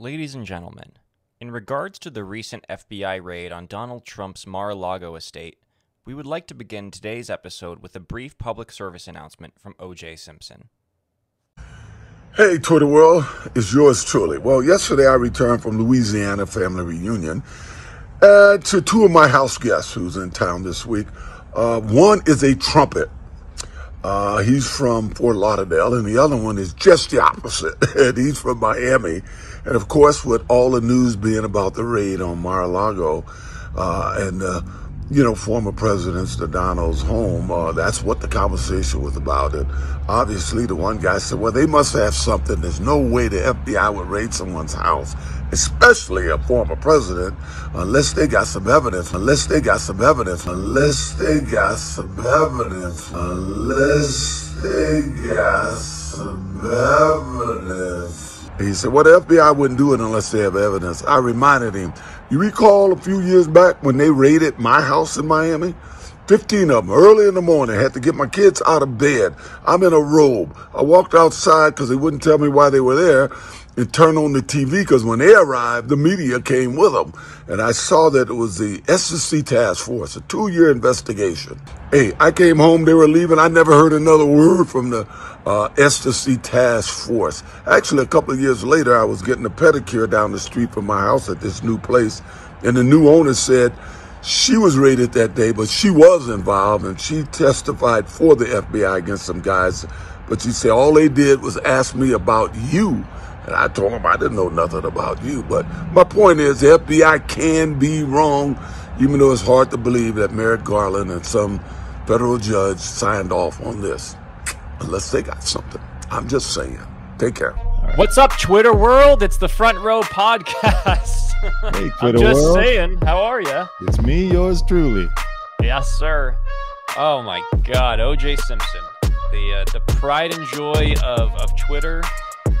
Ladies and gentlemen, in regards to the recent FBI raid on Donald Trump's Mar a Lago estate, we would like to begin today's episode with a brief public service announcement from OJ Simpson. Hey, Twitter world, it's yours truly. Well, yesterday I returned from Louisiana family reunion uh, to two of my house guests who's in town this week. Uh, one is a trumpet. Uh, he's from Fort Lauderdale, and the other one is just the opposite. and he's from Miami. And of course, with all the news being about the raid on Mar-a-Lago uh, and uh, you know, former presidents to Donald's home. Uh, that's what the conversation was about. And obviously, the one guy said, well, they must have something. There's no way the FBI would raid someone's house, especially a former president, unless they got some evidence, unless they got some evidence, unless they got some evidence, unless they got some evidence. He said, well, the FBI wouldn't do it unless they have evidence. I reminded him, you recall a few years back when they raided my house in Miami? 15 of them early in the morning. Had to get my kids out of bed. I'm in a robe. I walked outside because they wouldn't tell me why they were there and turned on the TV because when they arrived, the media came with them. And I saw that it was the Ecstasy task force, a two year investigation. Hey, I came home, they were leaving. I never heard another word from the uh, Ecstasy Task Force. Actually, a couple of years later, I was getting a pedicure down the street from my house at this new place, and the new owner said she was raided that day, but she was involved, and she testified for the FBI against some guys. But she said all they did was ask me about you. And I told them I didn't know nothing about you. But my point is, the FBI can be wrong, even though it's hard to believe that Merrick Garland and some federal judge signed off on this unless they got something. I'm just saying. Take care. What's up, Twitter world? It's the Front Row Podcast. Hey, Twitter I'm just world. saying. How are you? It's me, yours truly. Yes, sir. Oh my God, OJ Simpson, the uh, the pride and joy of, of Twitter,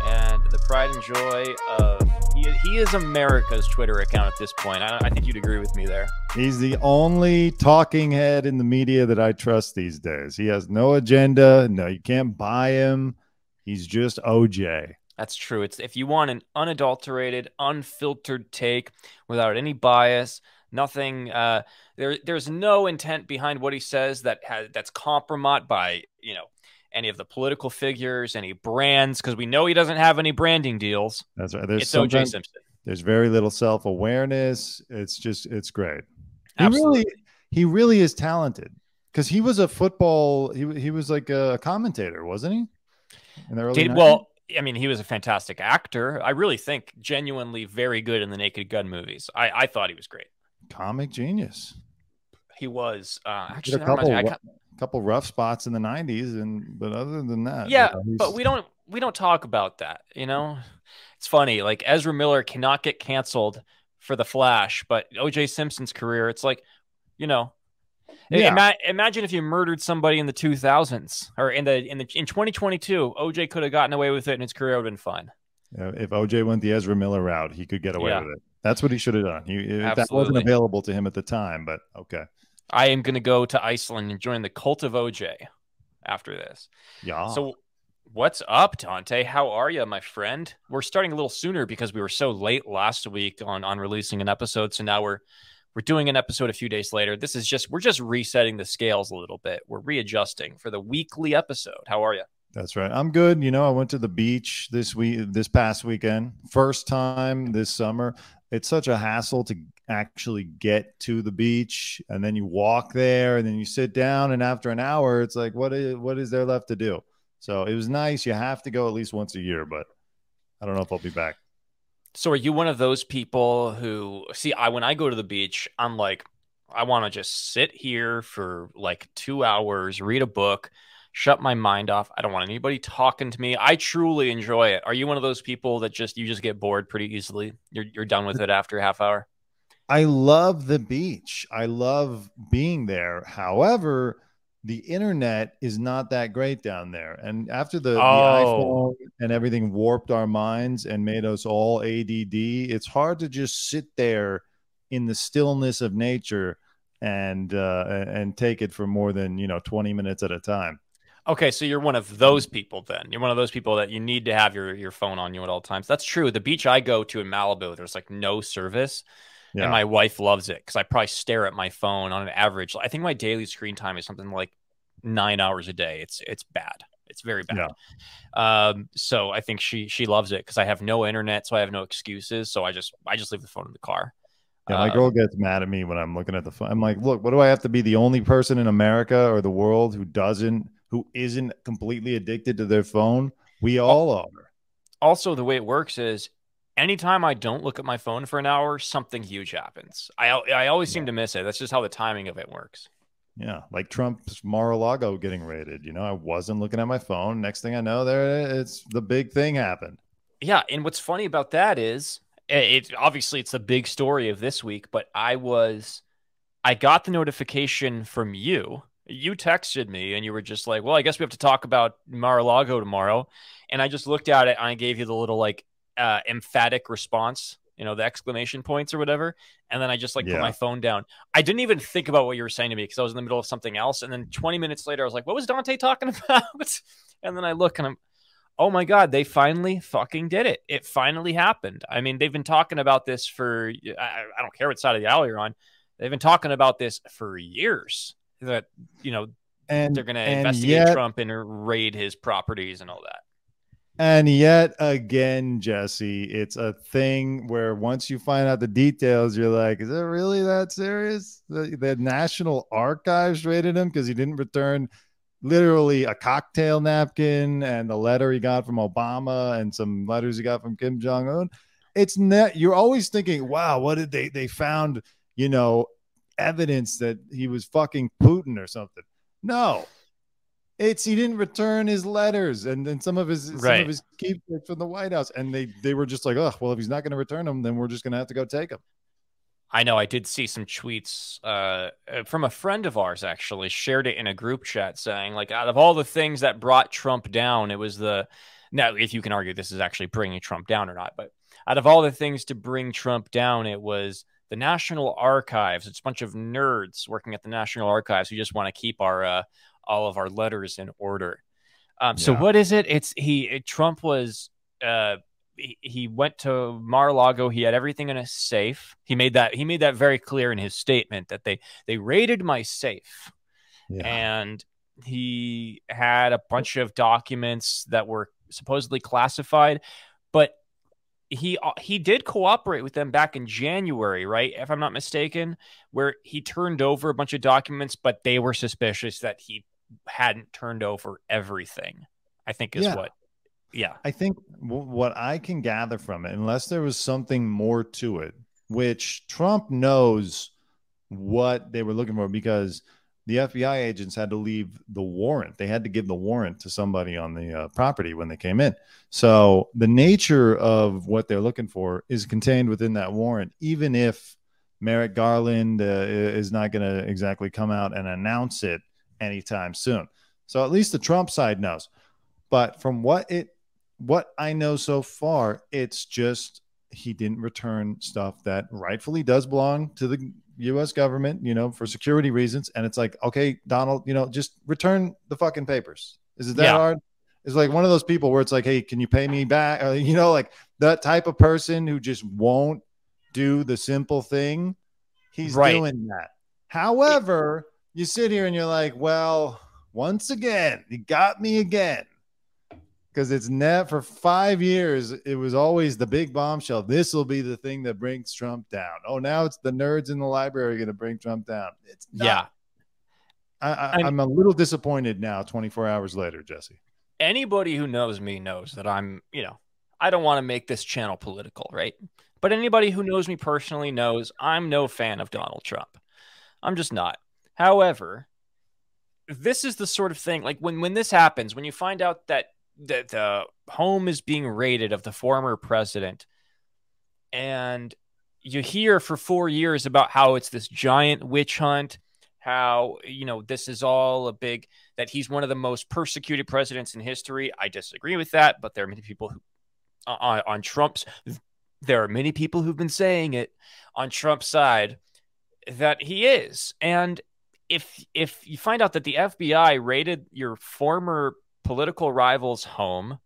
and the pride and joy of he, he is America's Twitter account at this point. I, I think you'd agree with me there. He's the only talking head in the media that I trust these days. He has no agenda. No, you can't buy him. He's just OJ. That's true. It's if you want an unadulterated, unfiltered take without any bias, nothing. Uh, there, there's no intent behind what he says that has that's compromised by you know any of the political figures, any brands, because we know he doesn't have any branding deals. That's right. There's It's OJ Simpson. There's very little self awareness. It's just, it's great. He really, he really is talented because he was a football. He he was like a commentator, wasn't he? In the early Did, well, I mean, he was a fantastic actor. I really think genuinely very good in the Naked Gun movies. I, I thought he was great. comic genius. He was uh, Did actually a couple, I ca- couple rough spots in the '90s, and but other than that, yeah, but we don't we don't talk about that. You know, it's funny. Like Ezra Miller cannot get canceled for the Flash, but O.J. Simpson's career, it's like, you know, Yeah. ima- imagine if you murdered somebody in the 2000s or in the in the in 2022, O.J. could have gotten away with it, and his career would have been fine. Uh, if OJ went the Ezra Miller route, he could get away Yeah. with it. That's what he should have done. He, that wasn't available to him at the time, but okay. I am going to go to Iceland and join the cult of OJ after this. Yeah. So, what's up, Dante? How are you, my friend? We're starting a little sooner because we were so late last week on on releasing an episode. So now we're we're doing an episode a few days later. This is just we're just resetting the scales a little bit. We're readjusting for the weekly episode. How are you? That's right. I'm good. You know, I went to the beach this week, this past weekend. First time this summer. It's such a hassle to actually get to the beach, and then you walk there, and then you sit down, and after an hour, it's like, what is what is there left to do? So it was nice. You have to go at least once a year, but I don't know if I'll be back. So, are you one of those people who see? I when I go to the beach, I'm like, I want to just sit here for like two hours, read a book, shut my mind off. I don't want anybody talking to me. I truly enjoy it. Are you one of those people that just you just get bored pretty easily? You're you're done with it after a half hour. I love the beach. I love being there. However, the internet is not that great down there. And after the, the Oh. iPhone and everything warped our minds and made us all ADD, it's hard to just sit there in the stillness of nature and uh, and take it for more than you know 20 minutes at a time. Okay, so you're one of those people then. You're one of those people that you need to have your, your phone on you at all times. That's true. The beach I go to in Malibu, there's like no service. Yeah. And my wife loves it because I probably stare at my phone on an average. I think my daily screen time is something like nine hours a day. It's it's bad. It's very bad. Yeah. Um, so I think she she loves it because I have no internet, so I have no excuses. So I just I just leave the phone in the car. Yeah, my girl um, gets mad at me when I'm looking at the phone. I'm like, look, what do I have to be the only person in America or the world who doesn't, who isn't completely addicted to their phone? We all are. Also, the way it works is anytime I don't look at my phone for an hour, something huge happens. I I always seem to miss it. That's just how the timing of it works. Yeah, like Trump's Mar-a-Lago getting raided. You know, I wasn't looking at my phone. Next thing I know, there it's the big thing happened. Yeah, and what's funny about that is it obviously it's the big story of this week, but I was I got the notification from you. You texted me and you were just like, "Well, I guess we have to talk about Mar-a-Lago tomorrow." And I just looked at it and I gave you the little like uh, emphatic response, you know, the exclamation points or whatever. And then I just like yeah. put my phone down. I didn't even think about what you were saying to me because I was in the middle of something else. And then 20 minutes later, I was like, "What was Dante talking about?" and then I look and I'm oh my god they finally fucking did it it finally happened i mean they've been talking about this for i, I don't care what side of the aisle you're on they've been talking about this for years that you know and they're going to investigate yet, trump and raid his properties and all that and yet again jesse it's a thing where once you find out the details you're like is it really that serious the, the national archives raided him because he didn't return literally a cocktail napkin and the letter he got from Obama and some letters he got from Kim Jong Un. It's not. You're always thinking, "Wow, what did they? They found, you know, evidence that he was fucking Putin or something." No, it's he didn't return his letters and then some of his right. some of his keepsakes from the White House, and they they were just like, "Oh, well, if he's not going to return them, then we're just going to have to go take them." I know I did see some tweets uh, uh, from a friend of ours actually shared it in a group chat saying like out of all the things that brought Trump down, it was the now if you can argue this is actually bringing Trump down or not, but out of all the things to bring Trump down, it was the National Archives. It's a bunch of nerds working at the National Archives who just want to keep our uh, all of our letters in order. Um, yeah. So what is it? It's he. Trump was uh, he, went to Mar-a-Lago. He had everything in a safe. He made that he made that very clear in his statement that they they raided my safe, yeah. and he had a bunch of documents that were supposedly classified, but he he did cooperate with them back in January, right? If I'm not mistaken, where he turned over a bunch of documents, but they were suspicious that he hadn't turned over everything. I think is yeah. what yeah. I think w- what I can gather from it, unless there was something more to it, which Trump knows what they were looking for because the FBI agents had to leave the warrant. They had to give the warrant to somebody on the uh, property when they came in. So the nature of what they're looking for is contained within that warrant, even if Merrick Garland uh, is not going to exactly come out and announce it anytime soon. So at least the Trump side knows. But from what it what I know so far, it's just he didn't return stuff that rightfully does belong to the US government, you know, for security reasons. And it's like, okay, Donald, you know, just return the fucking papers. Is it that yeah. hard? It's like one of those people where it's like, hey, can you pay me back? Uh, you know, like that type of person who just won't do the simple thing. He's right. doing that. However, you sit here and you're like, well, once again, he got me again because it's net for five years. It was always the big bombshell. This will be the thing that brings Trump down. Oh, now it's the nerds in the library going to bring Trump down. It's not. yeah. I, am a little disappointed now. 24 hours later, Jesse. Anybody who knows me knows that I'm, you know, I don't want to make this channel political, right? But anybody who knows me personally knows I'm no fan of Donald Trump. I'm just not. However, this is the sort of thing like when when this happens, when you find out that the, the home is being raided of the former president. And you hear for four years about how it's this giant witch hunt, how, you know, this is all a big, that he's one of the most persecuted presidents in history. I disagree with that, but there are many people who, on, on Trump's, there are many people who've been saying it on Trump's side that he is. And if if you find out that the FBI raided your former political rival's home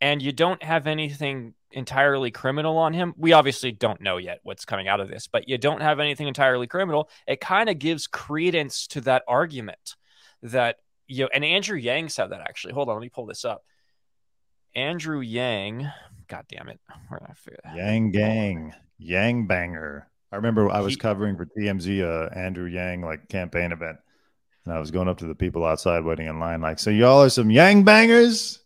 and you don't have anything entirely criminal on him, we obviously don't know yet what's coming out of this, but you don't have anything entirely criminal, it kind of gives credence to that argument that you know, and Andrew Yang said that actually. Hold on, let me pull this up. Andrew Yang, God damn it? Yang Gang, Yang Banger. I remember I was He- covering for TMZ uh, Andrew Yang like campaign event, and I was going up to the people outside waiting in line, like, "So y'all are some Yang bangers?"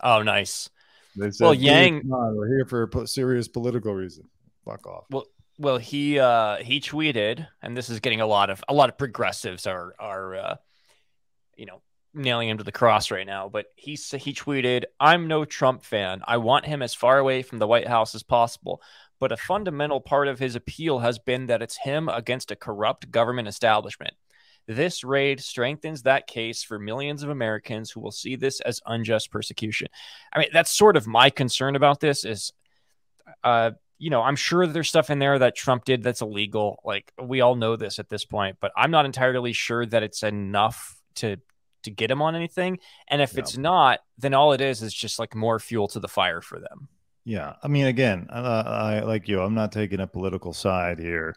Oh, nice. They said, Well, Yang- on, we're here for a po- serious political reason. Fuck off." Well, well, he uh he tweeted, and this is getting a lot of a lot of progressives are are uh, you know nailing him to the cross right now. But he he tweeted, "I'm no Trump fan. I want him as far away from the White House as possible." But a fundamental part of his appeal has been that it's him against a corrupt government establishment. This raid strengthens that case for millions of Americans who will see this as unjust persecution. I mean, that's sort of my concern about this is uh you know, I'm sure there's stuff in there that Trump did that's illegal. Like we all know this at this point, but I'm not entirely sure that it's enough to to get him on anything. And if Yeah. it's not, then all it is is just like more fuel to the fire for them. Yeah, I mean, again, uh, I like you. I'm not taking a political side here.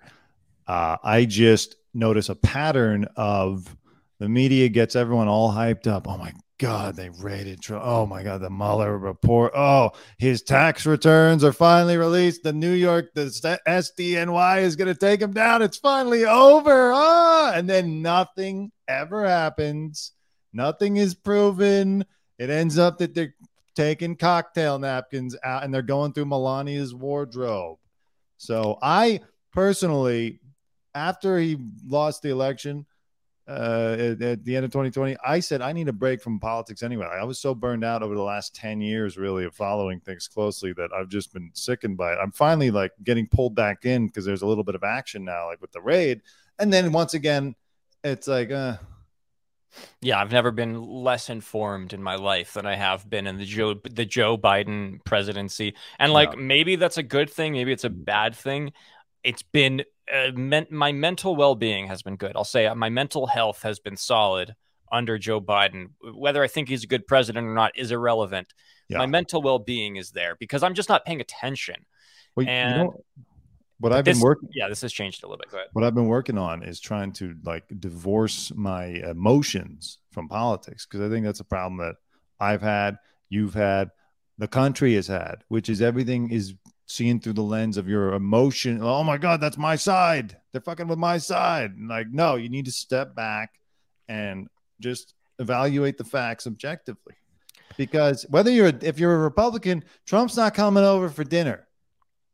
Uh, I just notice a pattern of the media gets everyone all hyped up. Oh my God, they raided Trump. Oh my God, the Mueller report. Oh, his tax returns are finally released. The New York, the SDNY is going to take him down. It's finally over. Ah, and then nothing ever happens. Nothing is proven. It ends up that they're taking cocktail napkins out and they're going through Melania's wardrobe. So I personally, after he lost the election uh, at, at the end of 2020, I said I need a break from politics anyway. I was so burned out over the last 10 years, really, of following things closely that I've just been sickened by it. I'm finally like getting pulled back in because there's a little bit of action now, like with the raid. And then once again, it's like, uh, Yeah, I've never been less informed in my life than I have been in the Joe the Joe Biden presidency. And like Yeah. maybe that's a good thing, maybe it's a bad thing. It's been uh, men- my mental well-being has been good. I'll say my mental health has been solid under Joe Biden. Whether I think he's a good president or not is irrelevant. Yeah. My mental well-being is there because I'm just not paying attention. well, you know, what I've This, been working yeah, this has changed a little bit. Go ahead. what I've been working on is trying to like divorce my emotions from politics because I think that's a problem that I've had, you've had, the country has had, which is everything is seen through the lens of your emotion. Oh my God, that's my side. They're fucking with my side. And like, no, you need to step back and just evaluate the facts objectively. Because whether you're if you're a Republican, Trump's not coming over for dinner.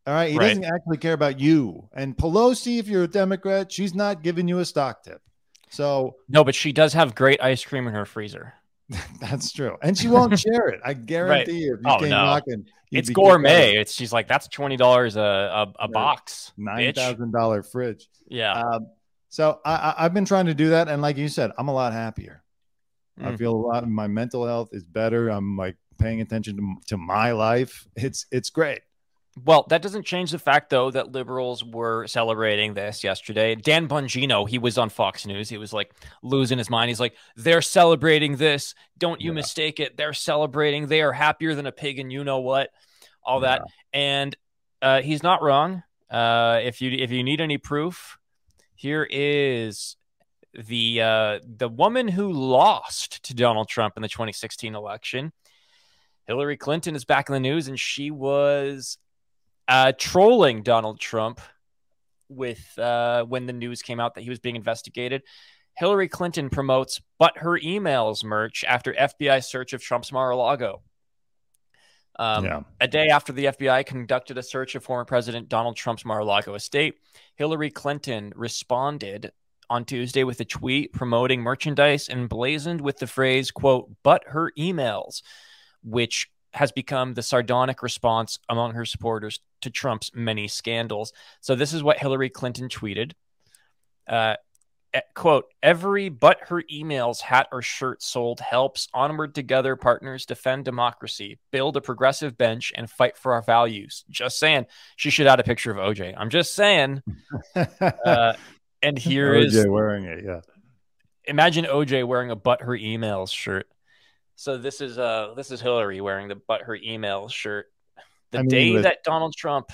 All right. He Right. doesn't actually care about you. And Pelosi, if you're a Democrat, she's not giving you a stock tip. So No, but she does have great ice cream in her freezer. that's true. And she won't share it. I guarantee you. If you Oh, no. knocking, It's gourmet. It's she's like that's twenty dollars a a, a box. Nine thousand dollar fridge. Yeah. Um, so I, I, I've been trying to do that, and like you said, I'm a lot happier. I Mm. feel a lot. My mental health is better. I'm like paying attention to, to my life. It's it's great. Well, that doesn't change the fact, though, that liberals were celebrating this yesterday. Dan Bongino, he was on Fox News. He was like losing his mind. He's like, they're celebrating this. Don't you Yeah. mistake it. They're celebrating. They are happier than a pig, and you know what? All that. And uh, he's not wrong. Uh, if you if you need any proof, here is the uh, the woman who lost to Donald Trump in the 2016 election. Hillary Clinton is back in the news, and she was uh, trolling Donald Trump with uh, when the news came out that he was being investigated. Hillary Clinton promotes "But Her Emails" merch after FBI search of Trump's Mar-a-Lago. Um, yeah. a day after the FBI conducted a search of former President Donald Trump's Mar a Lago estate, Hillary Clinton responded on Tuesday with a tweet promoting merchandise emblazoned with the phrase, quote, but her emails, which has become the sardonic response among her supporters to Trump's many scandals. So this is what Hillary Clinton tweeted. Uh, quote every but her emails hat or shirt sold helps onward together partners defend democracy build a progressive bench and fight for our values just saying she should add a picture of oj i'm just saying uh, and here OJ is wearing it. Yeah. imagine OJ wearing a "But Her Emails" shirt. So this is uh this is Hillary wearing the "But Her email shirt. The I mean, day with- that Donald Trump.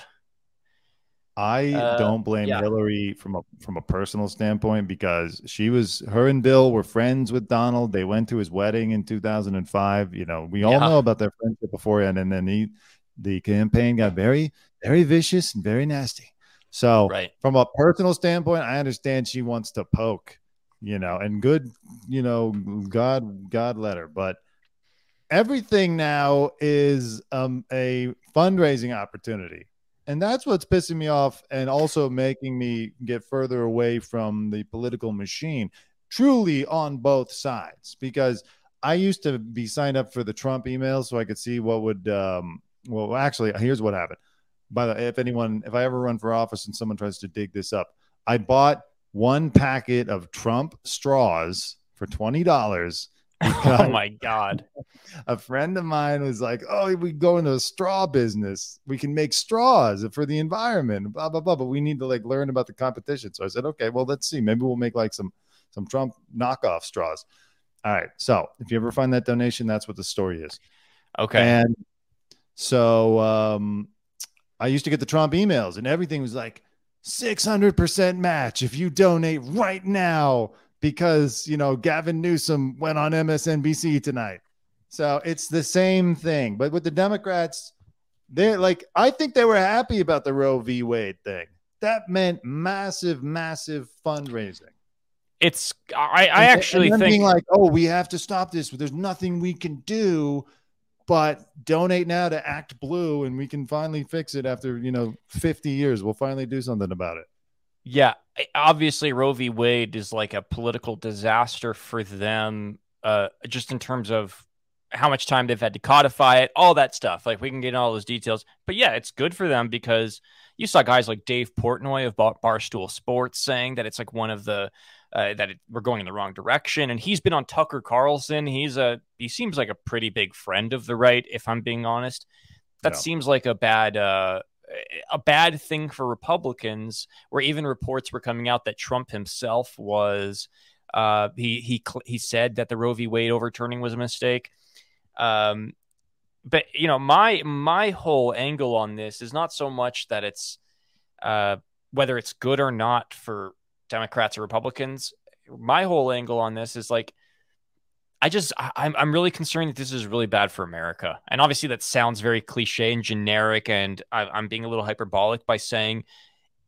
I Uh, don't blame yeah. Hillary from a from a personal standpoint because she was her and Bill were friends with Donald. They went to his wedding in 2005. You know, we all Yeah. know about their friendship beforehand, and then he, the campaign got very very vicious and very nasty. So Right. from a personal standpoint, I understand she wants to poke, you know, and good, you know, God, God let her. But everything now is um, a fundraising opportunity. And that's what's pissing me off and also making me get further away from the political machine, truly on both sides. Because I used to be signed up for the Trump emails so I could see what would, um, well, actually, here's what happened by the if anyone if I ever run for office and someone tries to dig this up, I bought one packet of Trump straws for twenty dollars. Oh my god. A friend of mine was like, "Oh, we go into a straw business. We can make straws for the environment, blah blah blah." But we need to like learn about the competition. So I said, "Okay, well, let's see. Maybe we'll make like some some Trump knockoff straws." All right. So if you ever find that donation, that's what the story is. Okay. And so um, I used to get the Trump emails, and everything was like 600% match if you donate right now because, you know, Gavin Newsom went on MSNBC tonight. So it's the same thing. But with the Democrats, they're like, I think they were happy about the Roe v. Wade thing. That meant massive, massive fundraising. it's I, I And- actually and think being like, oh, we have to stop this. There's nothing we can do, but donate now to Act Blue, and we can finally fix it after you know 50 years. We'll finally do something about it. Yeah, obviously Roe v. Wade is like a political disaster for them, uh, just in terms of how much time they've had to codify it, all that stuff. Like we can get all those details, but yeah, it's good for them because you saw guys like Dave Portnoy of Bar- Barstool Sports saying that it's like one of the uh, that it, we're going in the wrong direction, and he's been on Tucker Carlson. He's a he seems like a pretty big friend of the right, if I'm being honest. That Yeah. seems like a bad uh, a bad thing for Republicans, where even reports were coming out that Trump himself was uh, he he he said that the Roe v. Wade overturning was a mistake. Um, but you know, my my whole angle on this is not so much that it's uh, whether it's good or not for Democrats or Republicans. My whole angle on this is like. I just I- I'm I'm really concerned that this is really bad for America, and obviously that sounds very cliche and generic, and I, I'm being a little hyperbolic by saying,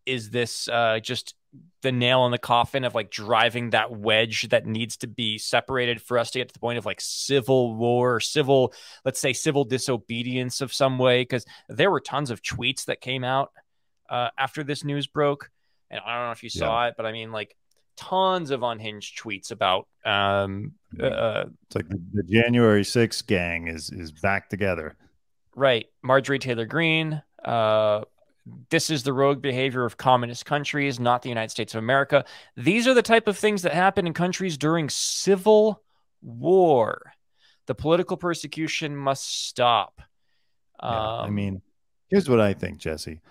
is this uh, just the nail in the coffin of like driving that wedge that needs to be separated for us to get to the point of like civil war or civil, let's say civil disobedience of some way? Because there were tons of tweets that came out uh, after this news broke, and I don't know if you saw it, but I mean like tons of unhinged tweets about um uh, It's like the, the January 6th gang is is back together. Right. Marjorie Taylor Greene. Uh, this is the rogue behavior of communist countries, not the United States of America. These are the type of things that happen in countries during civil war. The political persecution must stop. Yeah, I Um, mean, here's what I think, Jesse.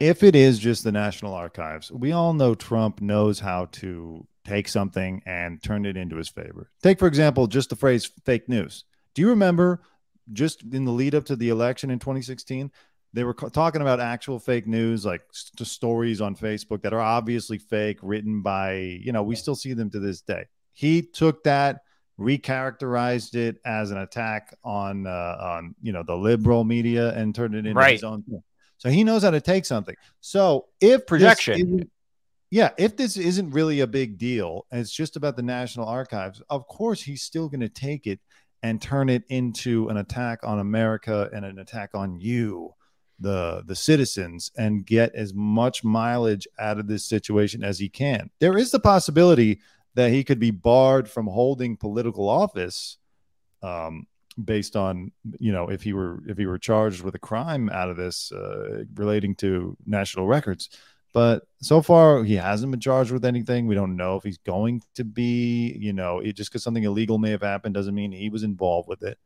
If it is just the National Archives, we all know Trump knows how to take something and turn it into his favor. Take, for example, just the phrase fake news. Do you remember just in the lead up to the election in 2016? They were talking about actual fake news, like st- stories on Facebook that are obviously fake, written by, you know, we still see them to this day. He took that, recharacterized it as an attack on, uh, on you know, the liberal media and turned it into Right. his own thing. So he knows how to take something. So if Projection. yeah, if this isn't really a big deal and it's just about the National Archives, of course he's still going to take it and turn it into an attack on America and an attack on you, the the citizens, and get as much mileage out of this situation as he can. There is the possibility that he could be barred from holding political office um, based on you know if he were if he were charged with a crime out of this uh, relating to national records but so far he hasn't been charged with anything we don't know if he's going to be you know it, just because something illegal may have happened doesn't mean he was involved with it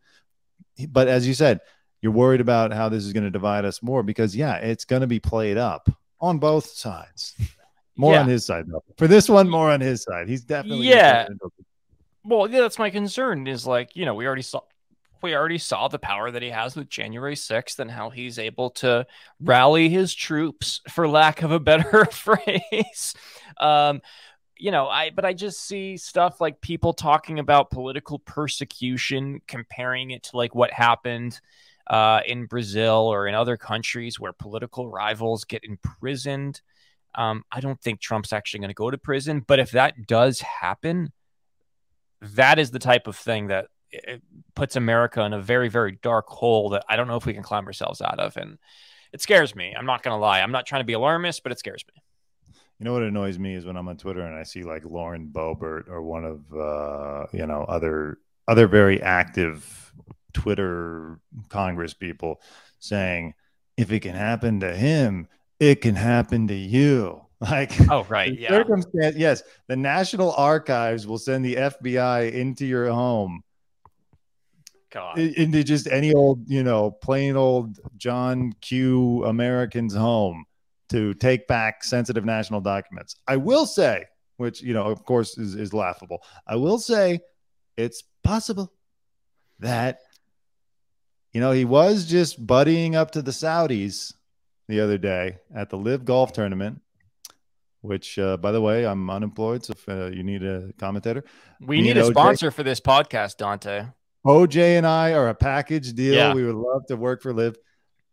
but as you said you're worried about how this is going to divide us more because yeah it's going to be played up on both sides more Yeah. on his side though for this one more on his side he's definitely Yeah. turn it into a Well, yeah, that's my concern. Is like you know we already saw we already saw the power that he has with January 6th and how he's able to rally his troops, for lack of a better phrase. Um, you know, I but I just see stuff like people talking about political persecution, comparing it to like what happened uh, in Brazil or in other countries where political rivals get imprisoned. Um, I don't think Trump's actually going to go to prison, but if that does happen, that is the type of thing that it puts America in a very, very dark hole that I don't know if we can climb ourselves out of. And it scares me. I'm not going to lie. I'm not trying to be alarmist, but it scares me. You know what annoys me is when I'm on Twitter and I see like Lauren Boebert or one of uh, you know other other very active Twitter Congress people saying, if it can happen to him, it can happen to you. Like, oh, right. Yeah. Circumstance, yes. The National Archives will send the FBI into your home. God. Into just any old, you know, plain old John Q. American's home to take back sensitive national documents. I will say, which, you know, of course is, is laughable, I will say it's possible that you know, he was just buddying up to the Saudis the other day at the LIV Golf Tournament, which, uh, by the way, I'm unemployed. So if uh, you need a commentator, we need a sponsor for this podcast, Dante. OJ and I are a package deal. Yeah. We would love to work for LIV.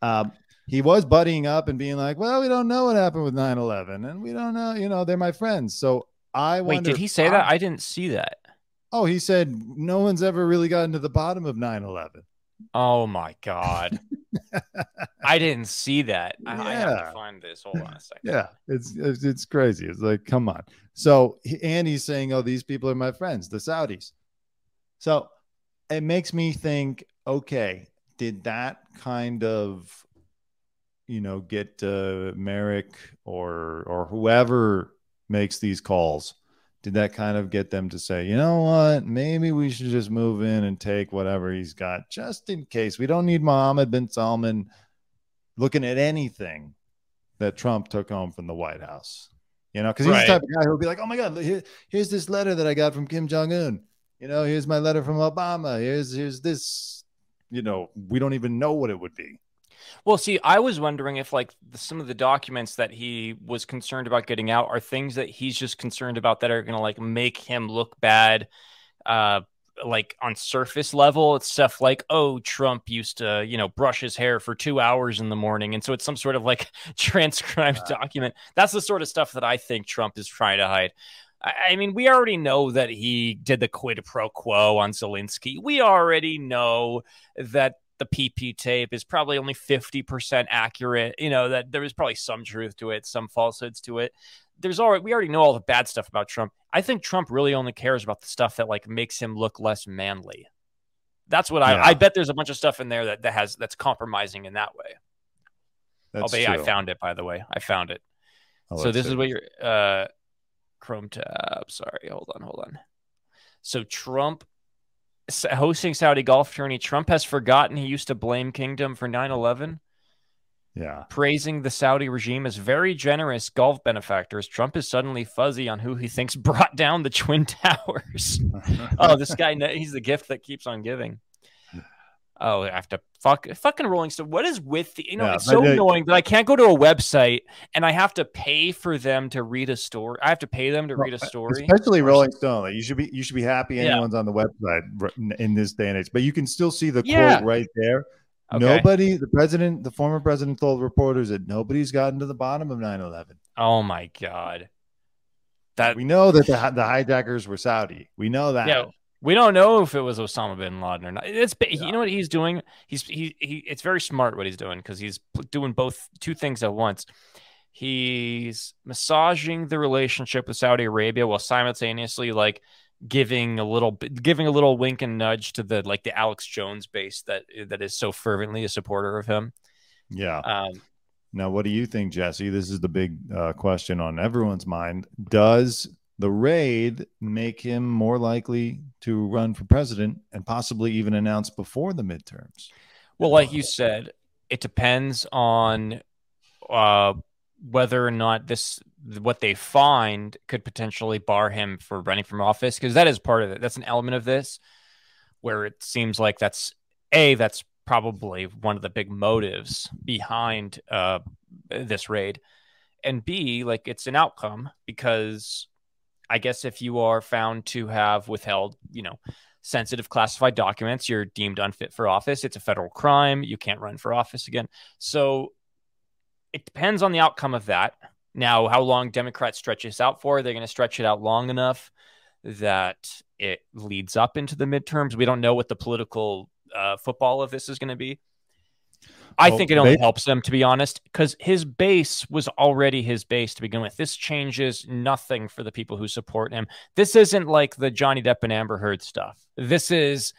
Um, he was buddying up and being like, well, we don't know what happened with 9 11 and we don't know, you know, they're my friends. So I wait, did he say that? I didn't see that. Oh, he said no one's ever really gotten to the bottom of 9 11. Oh my god. I didn't see that. I, yeah. I have to find this. Hold on a second. Yeah, it's, it's it's crazy. It's like, come on. So and he's saying, "Oh, these people are my friends, the Saudis." So it makes me think, okay, did that kind of, you know, get uh, Merrick or or whoever makes these calls? did that kind of get them to say, you know what, maybe we should just move in and take whatever he's got just in case. We don't need Mohammed bin Salman looking at anything that Trump took home from the White House. You know, because he's right. the type of guy who'll be like, oh my God, here, here's this letter that I got from Kim Jong Un. You know, here's my letter from Obama. Here's here's this. You know, we don't even know what it would be. Well, see, I was wondering if like the, some of the documents that he was concerned about getting out are things that he's just concerned about that are going to like make him look bad. Uh, like on surface level, it's stuff like, oh, Trump used to, you know, brush his hair for two hours in the morning. And so it's some sort of like transcribed yeah. document. That's the sort of stuff that I think Trump is trying to hide. I mean, we already know that he did the quid pro quo on Zelensky. We already know that the PP tape is probably only 50% accurate. You know, that there is probably some truth to it, some falsehoods to it. There's already, we already know all the bad stuff about Trump. I think Trump really only cares about the stuff that like makes him look less manly. That's what I, I bet there's a bunch of stuff in there that, that has, that's compromising in that way. That's oh, but yeah, I found it, by the way. I found it. Oh, so this see. is what your, uh, Chrome tab. Sorry. Hold on. Hold on. So Trump hosting Saudi golf tourney, Trump has forgotten he used to blame Kingdom for 9 11. Yeah. Praising the Saudi regime as very generous golf benefactors, Trump is suddenly fuzzy on who he thinks brought down the Twin Towers. oh, this guy, he's the gift that keeps on giving. Oh, I have to fuck fucking Rolling Stone. What is with the, you know? Yeah, it's so annoying that I can't go to a website and I have to pay for them to read a story. I have to pay them to read a story, especially Rolling Stone. Like you should be you should be happy anyone's yeah. on the website in this day and age. But you can still see the yeah. quote right there. Okay. Nobody, the president, the former president told reporters that nobody's gotten to the bottom of 9-11. Oh my god. That we know that the, the hijackers were Saudi. We know that. Yeah, we don't know if it was Osama bin Laden or not. It's yeah. you know what he's doing. He's he he. It's very smart what he's doing because he's doing both two things at once. He's massaging the relationship with Saudi Arabia while simultaneously like giving a little giving a little wink and nudge to the like the Alex Jones base that that is so fervently a supporter of him. Yeah. Um, now, what do you think, Jesse? This is the big uh, question on everyone's mind. Does the raid make him more likely to run for president and possibly even announce before the midterms? Well, like you said, it depends on uh, whether or not this what they find could potentially bar him for running from office because that is part of it. That's an element of this where it seems like that's a that's probably one of the big motives behind uh, this raid, and b like it's an outcome because I guess if you are found to have withheld, you know, sensitive classified documents, you're deemed unfit for office. It's a federal crime. You can't run for office again. So it depends on the outcome of that. Now, how long Democrats stretch this out for? They're going to stretch it out long enough that it leads up into the midterms. We don't know what the political uh, football of this is going to be. I well, think it only they- helps them, to be honest, because his base was already his base to begin with. This changes nothing for the people who support him. This isn't like the Johnny Depp and Amber Heard stuff. This is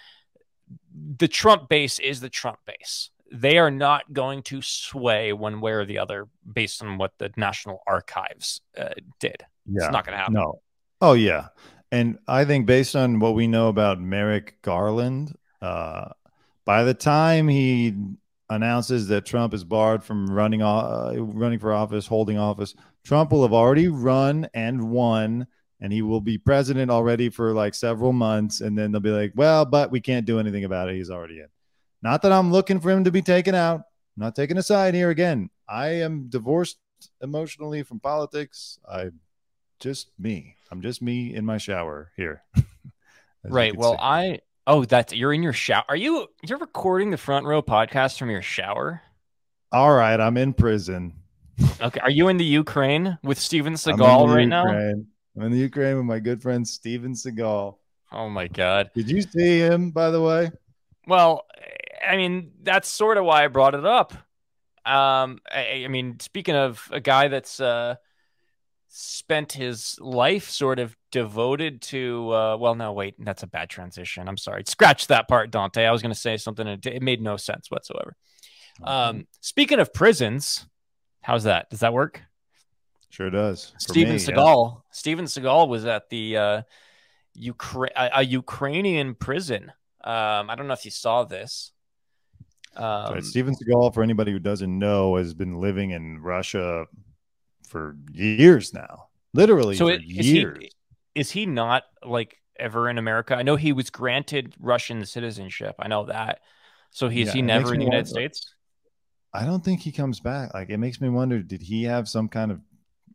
the Trump base is the Trump base. They are not going to sway one way or the other based on what the National Archives uh, did. Yeah, it's not going to happen. No. Oh yeah, and I think based on what we know about Merrick Garland, uh, by the time he announces that Trump is barred from running uh, running for office, holding office, Trump will have already run and won, and he will be president already for like several months, and then they'll be like, "Well, but we can't do anything about it. He's already in." Not that I'm looking for him to be taken out. I'm not taking a side here. Again, I am divorced emotionally from politics. I'm just me. I'm just me in my shower here. right. Well, see. I Oh, that's you're in your shower. Are you you're recording the front row podcast from your shower? All right, I'm in prison. Okay. Are you in the Ukraine with Steven Seagal right Ukraine. now? I'm in the Ukraine with my good friend Steven Seagal. Oh my god. Did you see him by the way? Well, I mean, that's sort of why I brought it up. Um I, I mean, speaking of a guy that's uh spent his life sort of devoted to uh, well no wait that's a bad transition. I'm sorry. Scratch that part dante. I was going to say something and it made no sense whatsoever. Um, speaking of prisons how's that? Does that work? Sure does. Steven me, seagal. Yeah. steven seagal was at the uh, Ukra- a, a, ukrainian prison. Um, i don't know if you saw this. Um, right. Steven Seagal, for anybody who doesn't know, has been living in Russia for years now, literally so for is years. He, is he not like ever in America? I know he was granted Russian citizenship. I know that. So he, yeah, is he never in the United wonder. States? I don't think he comes back. Like it makes me wonder, did he have some kind of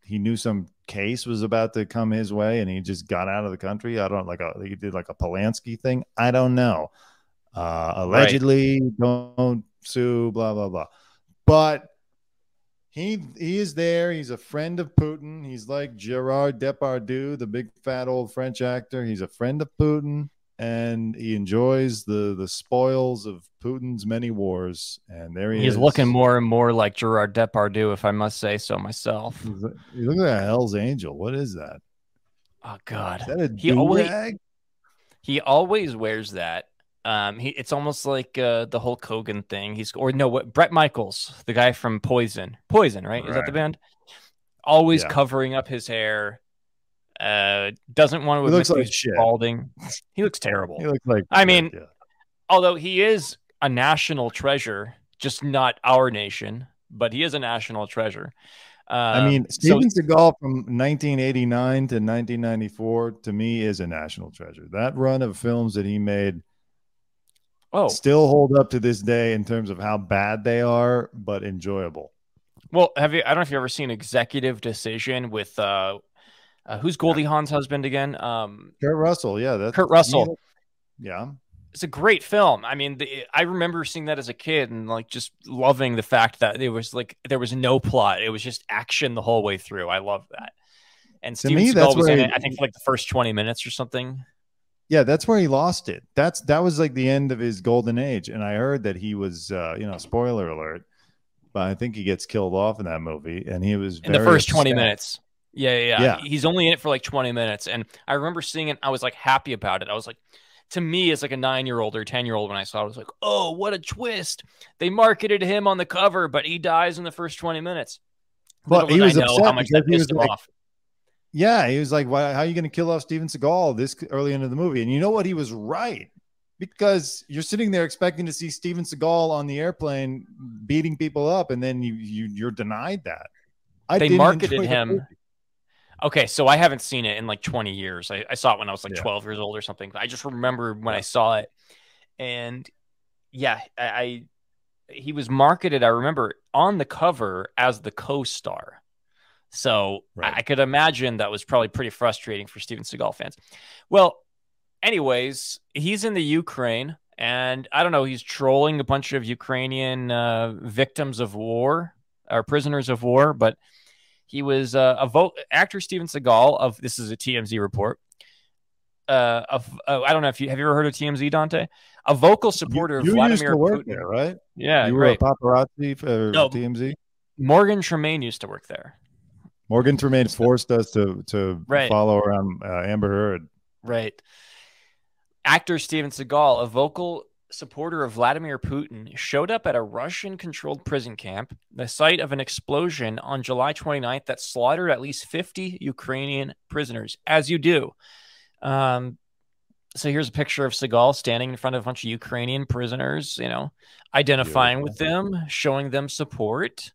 he knew some case was about to come his way and he just got out of the country? I don't like a he did like a Polanski thing. I don't know. Uh allegedly right. don't sue, blah blah blah. But he he is there. He's a friend of Putin. He's like Gerard Depardieu, the big fat old French actor. He's a friend of Putin, and he enjoys the the spoils of Putin's many wars. And there he is. He's is. looking more and more like Gerard Depardieu, if I must say so myself. He looks like a Hell's Angel. What is that? Oh God! Is that a he always he always wears that um, he it's almost like uh, the Hulk Hogan thing. He's or no, what Bret Michaels, the guy from Poison, Poison, right? right. Is that the band? Always yeah. covering up his hair. Uh, doesn't want to admit he looks like balding. He looks terrible. he looks like. I mean, yeah. although he is a national treasure, just not our nation, but he is a national treasure. Um, I mean, Steven so, Seagal from 1989 to 1994 to me is a national treasure. That run of films that he made oh still hold up to this day in terms of how bad they are, but enjoyable. Well, have you? I don't know if you've ever seen Executive Decision with uh, uh who's Goldie Hawn's husband again? Um, Kurt Russell. Yeah, that's Kurt Russell. Yeah, it's a great film. I mean, the, I remember seeing that as a kid and like just loving the fact that it was like there was no plot; it was just action the whole way through. I love that. And Steven me, Seagal was in it, I think, for like the first twenty minutes or something. Yeah, that's where he lost it. That's that was like the end of his golden age. And I heard that he was, uh, you know, spoiler alert, but I think he gets killed off in that movie. And he was in the first upset. twenty minutes. Yeah, yeah, yeah. He's only in it for like twenty minutes, and I remember seeing it. I was like happy about it. I was like, to me, as like a nine year old or ten year old, when I saw it, I was like, oh, what a twist! They marketed him on the cover, but he dies in the first twenty minutes. Well, he was upset how much that pissed him like, off. Yeah, he was like, "Why? How are you going to kill off Steven Seagal this early into the movie?" And you know what? He was right because you're sitting there expecting to see Steven Seagal on the airplane beating people up, and then you, you you're denied that. I they marketed enjoy the him- Okay, so I haven't seen it in like 20 years. I, I saw it when I was like Yeah. 12 years old or something. I just remember when I saw it, and yeah, I, I he was marketed. I remember on the cover as the co-star. So Right. I, could imagine that was probably pretty frustrating for Steven Seagal fans. Well, anyways, he's in the Ukraine, and I don't know. He's trolling a bunch of Ukrainian uh, victims of war or prisoners of war, but he was uh, a vote actor Steven Seagal of this is a TMZ report. Uh, of uh, I don't know if you have you ever heard of TMZ, Dante? A vocal supporter of you Vladimir used to work Putin. there, right? Yeah, you were right. a paparazzi for No. TMZ. Morgan Tremaine used to work there. Morgan Tremaine forced us to to Right. follow around uh, Amber Heard. Right. Actor Steven Seagal, a vocal supporter of Vladimir Putin, showed up at a Russian controlled prison camp, the site of an explosion on July 29th that slaughtered at least 50 Ukrainian prisoners, as you do. Um, so here's a picture of Seagal standing in front of a bunch of Ukrainian prisoners, you know, identifying with them, showing them support.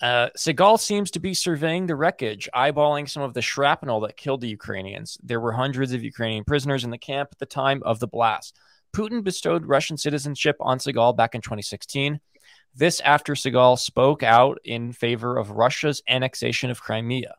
Uh, Seagal seems to be surveying the wreckage, eyeballing some of the shrapnel that killed the Ukrainians. There were hundreds of Ukrainian prisoners in the camp at the time of the blast. Putin bestowed Russian citizenship on Seagal back in 2016. This after Seagal spoke out in favor of Russia's annexation of Crimea.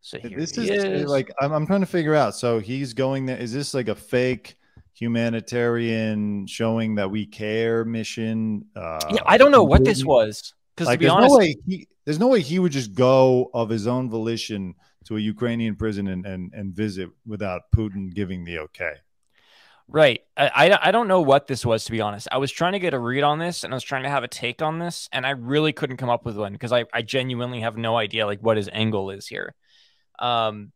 So here This he is, is. like I'm, I'm trying to figure out. So he's going there. Is this like a fake humanitarian showing that we care mission? Uh, yeah, I don't know what this was because Like, to be there's honest, no way he there's no way he would just go of his own volition to a Ukrainian prison and and, and visit without Putin giving the okay. Right. I, I I don't know what this was to be honest. I was trying to get a read on this and I was trying to have a take on this and I really couldn't come up with one because I, I genuinely have no idea like what his angle is here. Um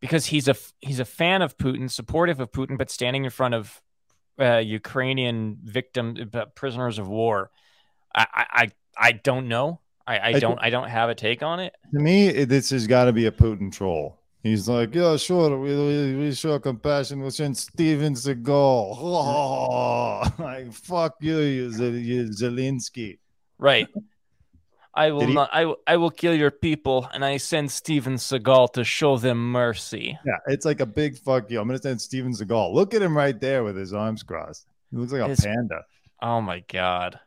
because he's a he's a fan of Putin, supportive of Putin, but standing in front of uh, Ukrainian victim uh, prisoners of war. I I I, I don't know. I, I I don't I don't have a take on it. To me, it- this has got to be a Putin troll. He's like, yeah, sure, we, we, we show compassion. We'll send Steven Seagal. Oh, like, fuck you, you, you Zelensky. Right. I will he- not. I, will- I will kill your people, and I send Steven Seagal to show them mercy. Yeah, it's like a big fuck you. I'm going to send Steven Seagal. Look at him right there with his arms crossed. He looks like a His- panda. Oh my god.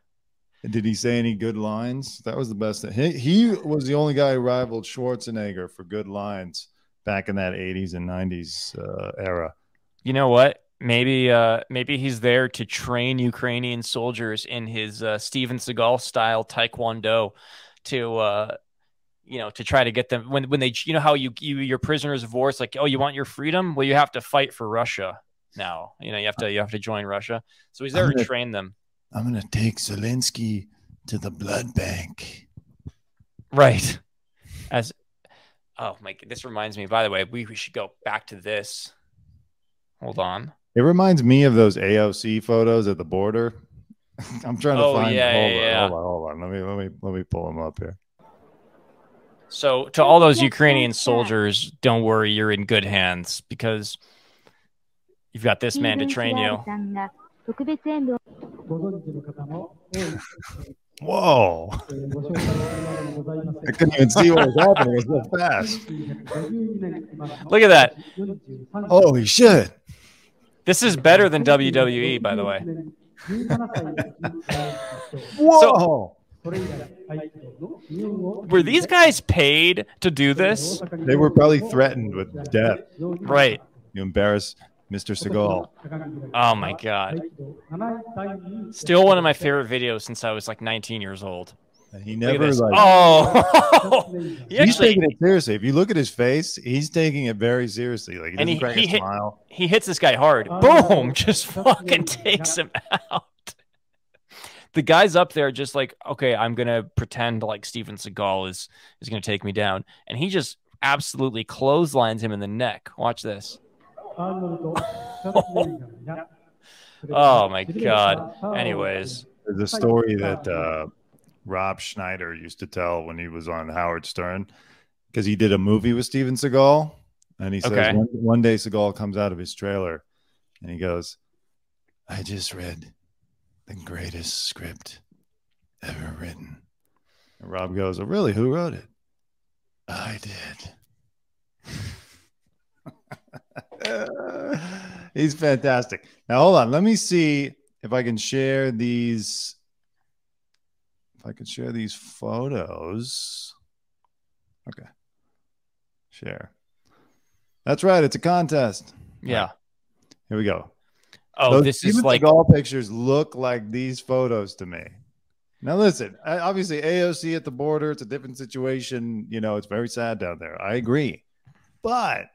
Did he say any good lines? That was the best. Thing. He, he was the only guy who rivaled Schwarzenegger for good lines back in that 80s and 90s uh, era. You know what? Maybe uh maybe he's there to train Ukrainian soldiers in his uh, Steven Seagal style taekwondo to uh you know to try to get them when when they you know how you you your prisoners of war it's like oh you want your freedom well you have to fight for Russia now you know you have to you have to join Russia so he's there I'm to gonna- train them I'm going to take Zelensky to the blood bank. Right. As oh my this reminds me, by the way, we, we should go back to this. Hold on. It reminds me of those AOC photos at the border. I'm trying to Oh, find. yeah, hold, yeah, on, yeah. hold on, hold on. Let me let me let me pull them up here. So to all those Ukrainian soldiers, don't worry, you're in good hands because you've got this man to train you. さんが特別演舞をご存知の方も多い Whoa! えーご紹介させてございます I couldn't even see what was happening. It was so fast. 1952年までの Look at that. 43 Holy shit! This is better than WWE, by the way. 17歳の時に Whoa! それ以来合気道の日本を Were these guys paid to do this? They were probably threatened with death. Right. You embarrass Mr. Seagal. Oh my god. Still one of my favorite videos since I was like 19 years old. And he never like. Oh, he he's actually taking it seriously. If you look at his face, he's taking it very seriously. Like he And doesn't he- crack he a hit- smile. he hits this guy hard. Oh, Boom! Just fucking takes him out. The guy's up there just like, okay, I'm gonna pretend like Steven Seagal is is gonna take me down, and he just absolutely clotheslines him in the neck. Watch this. Oh my god. Anyways, There's a story that uh, Rob Schneider used to tell when he was on Howard Stern because he did a movie with Steven Seagal. And he says Okay. one, one day Seagal comes out of his trailer and he goes, I just read the greatest script ever written. And Rob goes, oh, really? Who wrote it? I did. He's fantastic. Now, hold on. Let me see if I can share these. If I can share these photos. Okay. Share. That's right. It's a contest. Yeah. Here we go. Oh, Those this is like all pictures look like these photos to me. Now listen, obviously AOC at the border, it's a different situation. You know, it's very sad down there. I agree, but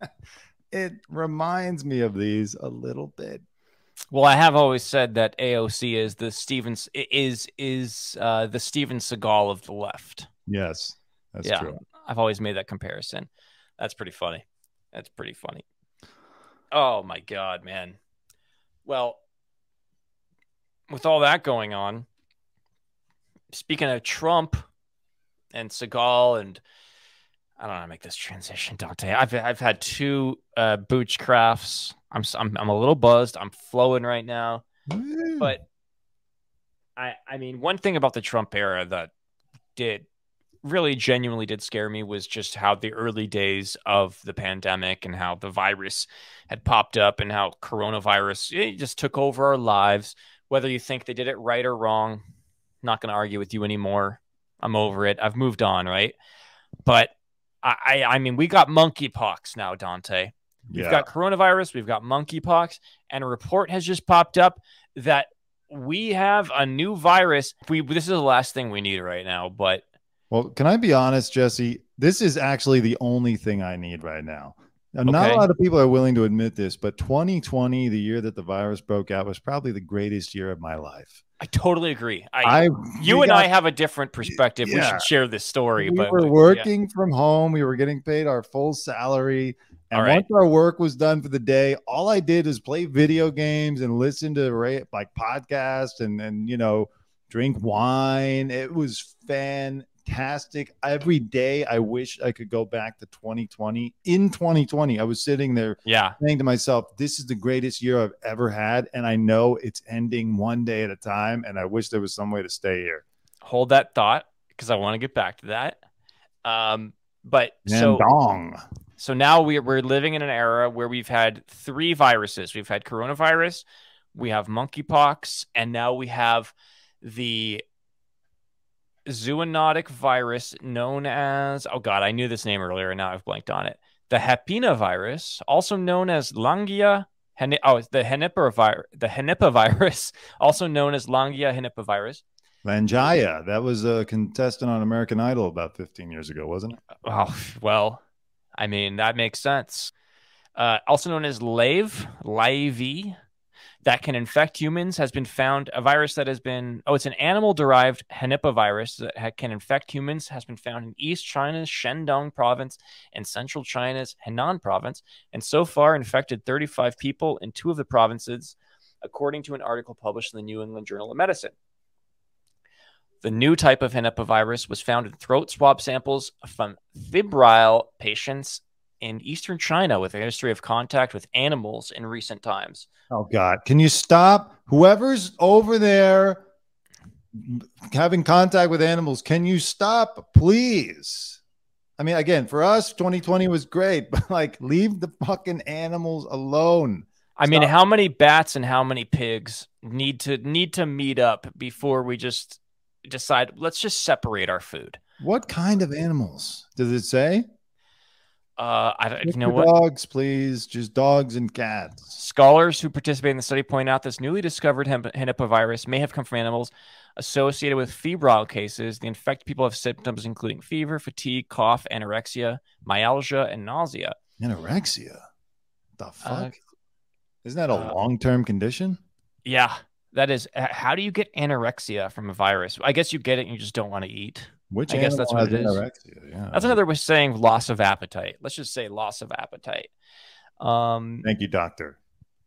it reminds me of these a little bit. Well, I have always said that AOC is the Stevens is is uh, the Steven Seagal of the left. Yes, that's Yeah. true. I've always made that comparison. That's pretty funny. That's pretty funny. Oh my god, man. Well, with all that going on, speaking of Trump and Seagal and I don't know how to make this transition, Dante. I've I've had two uh Boochcrafts. I'm I'm I'm a little buzzed. I'm flowing right now. But I I mean, one thing about the Trump era that did really genuinely did scare me was just how the early days of the pandemic and how the virus had popped up and how coronavirus it just took over our lives. Whether you think they did it right or wrong, not going to argue with you anymore. I'm over it. I've moved on, right? But I, I, mean, we got monkeypox now, Dante. We've yeah, got coronavirus, we've got monkeypox, and a report has just popped up that we have a new virus. We this is the last thing we need right now, but Well, can I be honest, Jesse? This is actually the only thing I need right now. Now, Not a lot of people are willing to admit this, but 2020, the year that the virus broke out, was probably the greatest year of my life. I totally agree. I, I, you and got- I have a different perspective. We should share this story. we but were yeah. working from home. We were getting paid our full salary. And right. once our work was done for the day, all I did is play video games and listen to like podcasts and and you know drink wine. It was fantastic. Every day, I wish I could go back to 2020. In 2020, I was sitting there Yeah, saying to myself, "This is the greatest year I've ever had," and I know it's ending one day at a time. And I wish there was some way to stay here. hold that thought because I want to get back to that. Um, but And so dong. So now we're we're living in an era where we've had three viruses. We've had coronavirus, we have monkeypox, and now we have the zoonotic virus known as oh god, I knew this name earlier and now I've blanked on it. The Hepina virus, also known as Langya oh, the Henipavirus, the Henipavirus, also known as Langya henipavirus. Langya, that was a contestant on American Idol about 15 years ago, wasn't it? Oh, well, I mean, that makes sense. Uh, also known as LayV, LAV, that can infect humans, has been found. A virus that has been, oh, it's an animal derived Henipavirus that ha- can infect humans, has been found in East China's Shandong province and Central China's Henan province, and so far infected 35 people in two of the provinces, according to an article published in the New England Journal of Medicine. The new type of Henipavirus was found in throat swab samples from febrile patients in eastern China with a history of contact with animals in recent times. Oh, God. Can you stop? Whoever's over there having contact with animals, can you stop, please? I mean, again, for us, 2020 was great, but like, leave the fucking animals alone. I mean, how many bats and how many pigs need to need to meet up before we just decide let's just separate our food? What kind of animals? Does it say? Uh, I don't you know what Dogs, please. Just dogs and cats. Scholars who participate in the study point out this newly discovered hem- henipavirus may have come from animals associated with febrile cases. The infected people have symptoms including fever, fatigue, cough, anorexia, myalgia, and nausea. Anorexia. The fuck? Uh, Isn't that a uh, long term condition? Yeah, that is. How do you get anorexia from a virus? I guess you get it and you just don't want to eat. Which I guess that's what it is. anorexia? Yeah. That's another way of saying loss of appetite. Let's just say loss of appetite. Um, Thank you, doctor.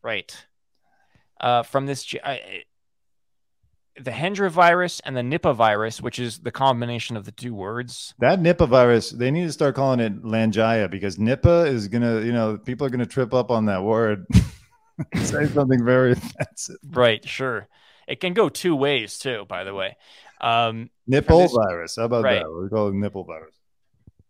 right. Uh, from this, I- the Hendra virus and the Nipah virus, which is the combination of the two words. That Nipah virus, they need to start calling it Langya because Nipah is gonna, you know, people are gonna trip up on that word. Say something very offensive. Right, sure. It can go two ways too, by the way. Um, Nipple this- virus. How about Right. that? We call it nipple virus.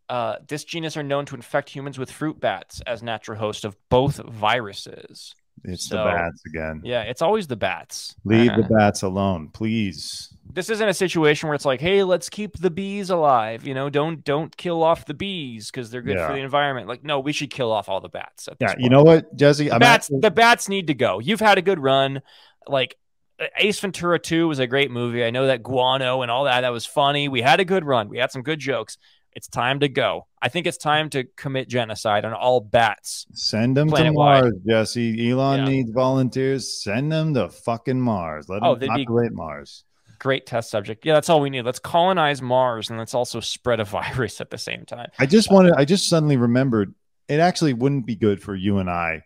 uh, this genus are known to infect humans with fruit bats as natural host of both viruses. It's So- the bats again. Yeah, it's always the bats. Leave the Uh, bats alone, please. this isn't a situation where it's like, hey, let's keep the bees alive. You know, don't don't kill off the bees because they're good Yeah. for the environment. Like, no, we should kill off all the bats. Yeah, you know what, Jesse? the I'm bats. actually- The bats need to go. You've had a good run. Like Ace Ventura Two was a great movie. I know that Guano and all that that was funny. We had a good run. We had some good jokes. It's time to go. I think it's time to commit genocide on all bats. Send them to. Mars, Jesse. Elon Yeah. needs volunteers. Send them to fucking Mars. Let Oh, them be- populate Mars. Great test subject. Yeah, that's all we need. Let's colonize Mars and let's also spread a virus at the same time. I just wanted. I just suddenly remembered. It actually wouldn't be good for you and I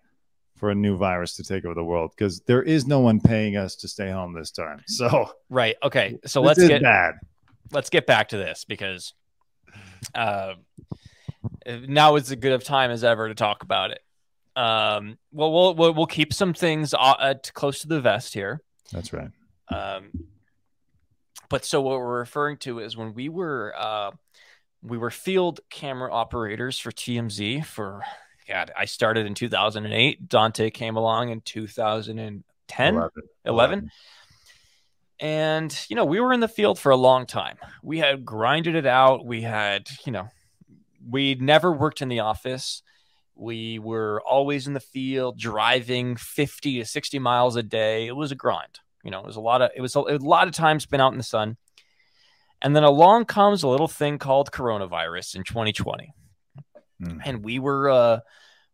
for a new virus to take over the world because there is no one paying us to stay home this time. So Right. Okay. So let's get bad. let's get back to this because uh, now is as good of time as ever to talk about it. Um, well, we'll we'll, we'll keep some things uh, uh, close to the vest here. That's right. Um, but so what we're referring to is when we were uh, we were field camera operators for TMZ for God. I started in 2008. Dante came along in 2010, 11. 11. And, you know, we were in the field for a long time. We had grinded it out. We had, you know, we'd never worked in the office. We were always in the field, driving 50 to 60 miles a day. It was a grind. You know, it was a lot of, it was a, a lot of time spent out in the sun. And then along comes a little thing called coronavirus in 2020. Hmm. And we were, uh,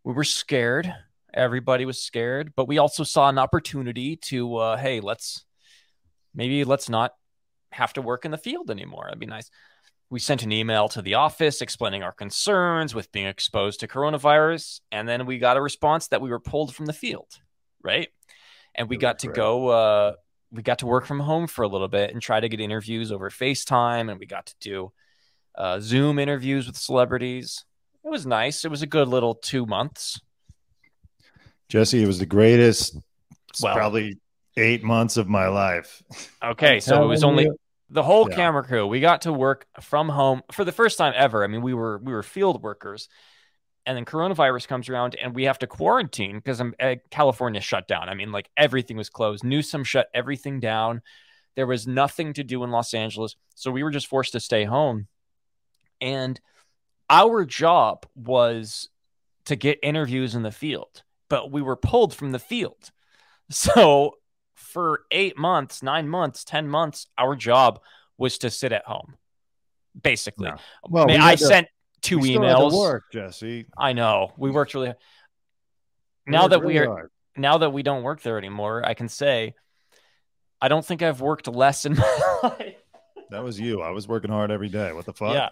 we were scared. Everybody was scared, but we also saw an opportunity to, uh, hey, let's, maybe let's not have to work in the field anymore. That'd be nice. We sent an email to the office explaining our concerns with being exposed to coronavirus. And then we got a response that we were pulled from the field. Right. And we got to great. go, uh, we got to work from home for a little bit and try to get interviews over FaceTime. And we got to do uh, Zoom interviews with celebrities. It was nice. It was a good little two months. Jesse, it was the greatest, Well- probably eight months of my life. Okay. So it was only, the whole Yeah. camera crew we got to work from home for the first time ever i mean we were we were field workers and then coronavirus comes around and we have to quarantine because uh, california shut down i mean like everything was closed newsom shut everything down there was nothing to do in los angeles so we were just forced to stay home and our job was to get interviews in the field but we were pulled from the field so for eight months, nine months, 10 months, our job was to sit at home, basically. Yeah. Well, I, mean, we I to- sent two We still emails. work, Jesse. I know we worked really. We Now worked that we are hard. now that we don't work there anymore, I can say I don't think I've worked less in my life. That was you. I was working hard every day. What the fuck? Yeah.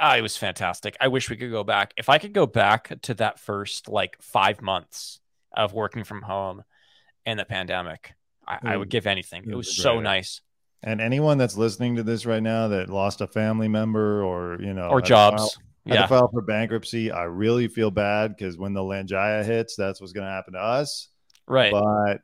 Ah, it was fantastic. I wish we could go back. If I could go back to that first like five months of working from home and the pandemic, I, I would give anything. it was so nice. And anyone that's listening to this right now that lost a family member or you know Or file- jobs. to Yeah. file for bankruptcy, I really feel bad because when the Langaya hits, that's what's going to happen to us. Right. But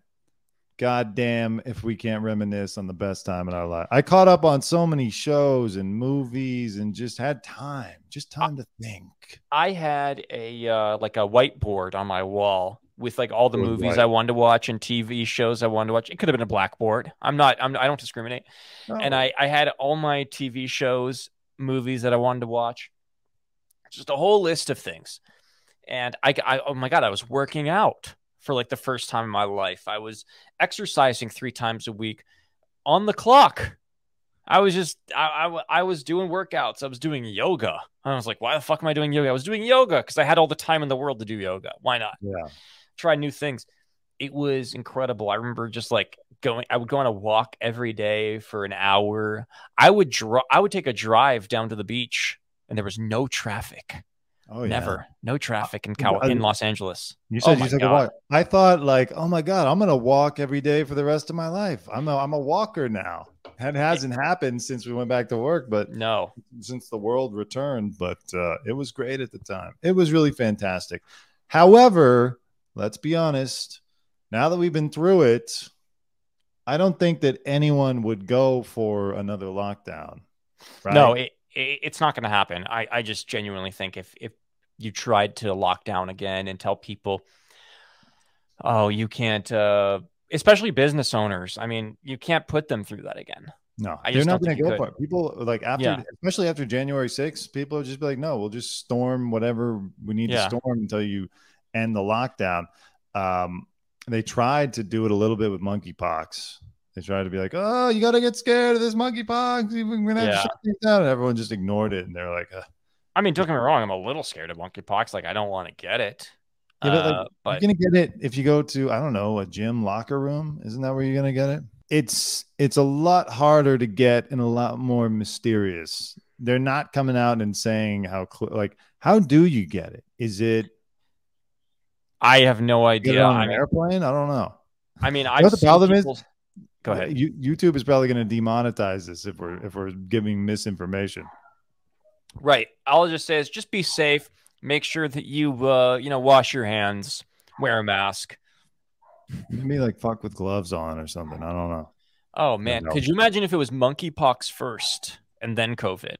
goddamn, if we can't reminisce on the best time in our life, I caught up on so many shows and movies and just had time, just time to think. I had a uh, like a whiteboard on my wall with like all the movies. I wanted to watch and TV shows I wanted to watch. It could have been a blackboard. I'm not. I'm. I don't discriminate. And Oh, I I had all my TV shows, movies that I wanted to watch. Just a whole list of things. And I, I oh my god, I was working out for like the first time in my life. I was exercising three times a week on the clock. I was just I, I, I was doing workouts. I was doing yoga. I was like, why the fuck am I doing yoga? I was doing yoga because I had all the time in the world to do yoga. Why not? yeah. Try new things. It was incredible. I remember just like going. I would go on a walk every day for an hour. I would draw. I would take a drive down to the beach, and there was no traffic. Oh, yeah. Never, no traffic in Cal- I- in Los Angeles. You Oh said my you took God. a walk. I thought like, oh my god, I'm gonna walk every day for the rest of my life. I'm a I'm a walker now. That hasn't happened since we went back to work, but No, since the world returned. But uh, it was great at the time. It was really fantastic. However, let's be honest. Now that we've been through it, I don't think that anyone would go for another lockdown. Right? No, it, it, it's not going to happen. I, I just genuinely think if if you tried to lock down again and tell people, oh, you can't, uh, especially business owners. I mean, you can't put them through that again. no, I they're not going to go for it. People like after, Yeah. especially after January 6th, people just be like, no, we'll just storm whatever we need Yeah. to storm until you end the lockdown. Um, they tried to do it a little bit with monkeypox. They tried to be like, oh, you got to get scared of this monkeypox. We're have Yeah. to shut things down. And everyone just ignored it. And they're like, uh, I mean, don't get me wrong. I'm a little scared of monkeypox. Like, I don't want to get it. Yeah, but, like, Uh, but you're gonna get it if you go to I don't know a gym locker room. Isn't that where you're gonna get it? It's it's a lot harder to get and a lot more mysterious. They're not coming out and saying how like how do you get it? Is it I have no idea. on I an mean, airplane? I don't know. I mean, know I've what the problem is? Go ahead. You, YouTube is probably going to demonetize this if we're if we're giving misinformation. Right. All I'll just say is just be safe. Make sure that you, uh, you know, wash your hands, wear a mask. Maybe like fuck with gloves on or something. I don't know. Oh man, could you imagine if it was monkeypox first and then COVID?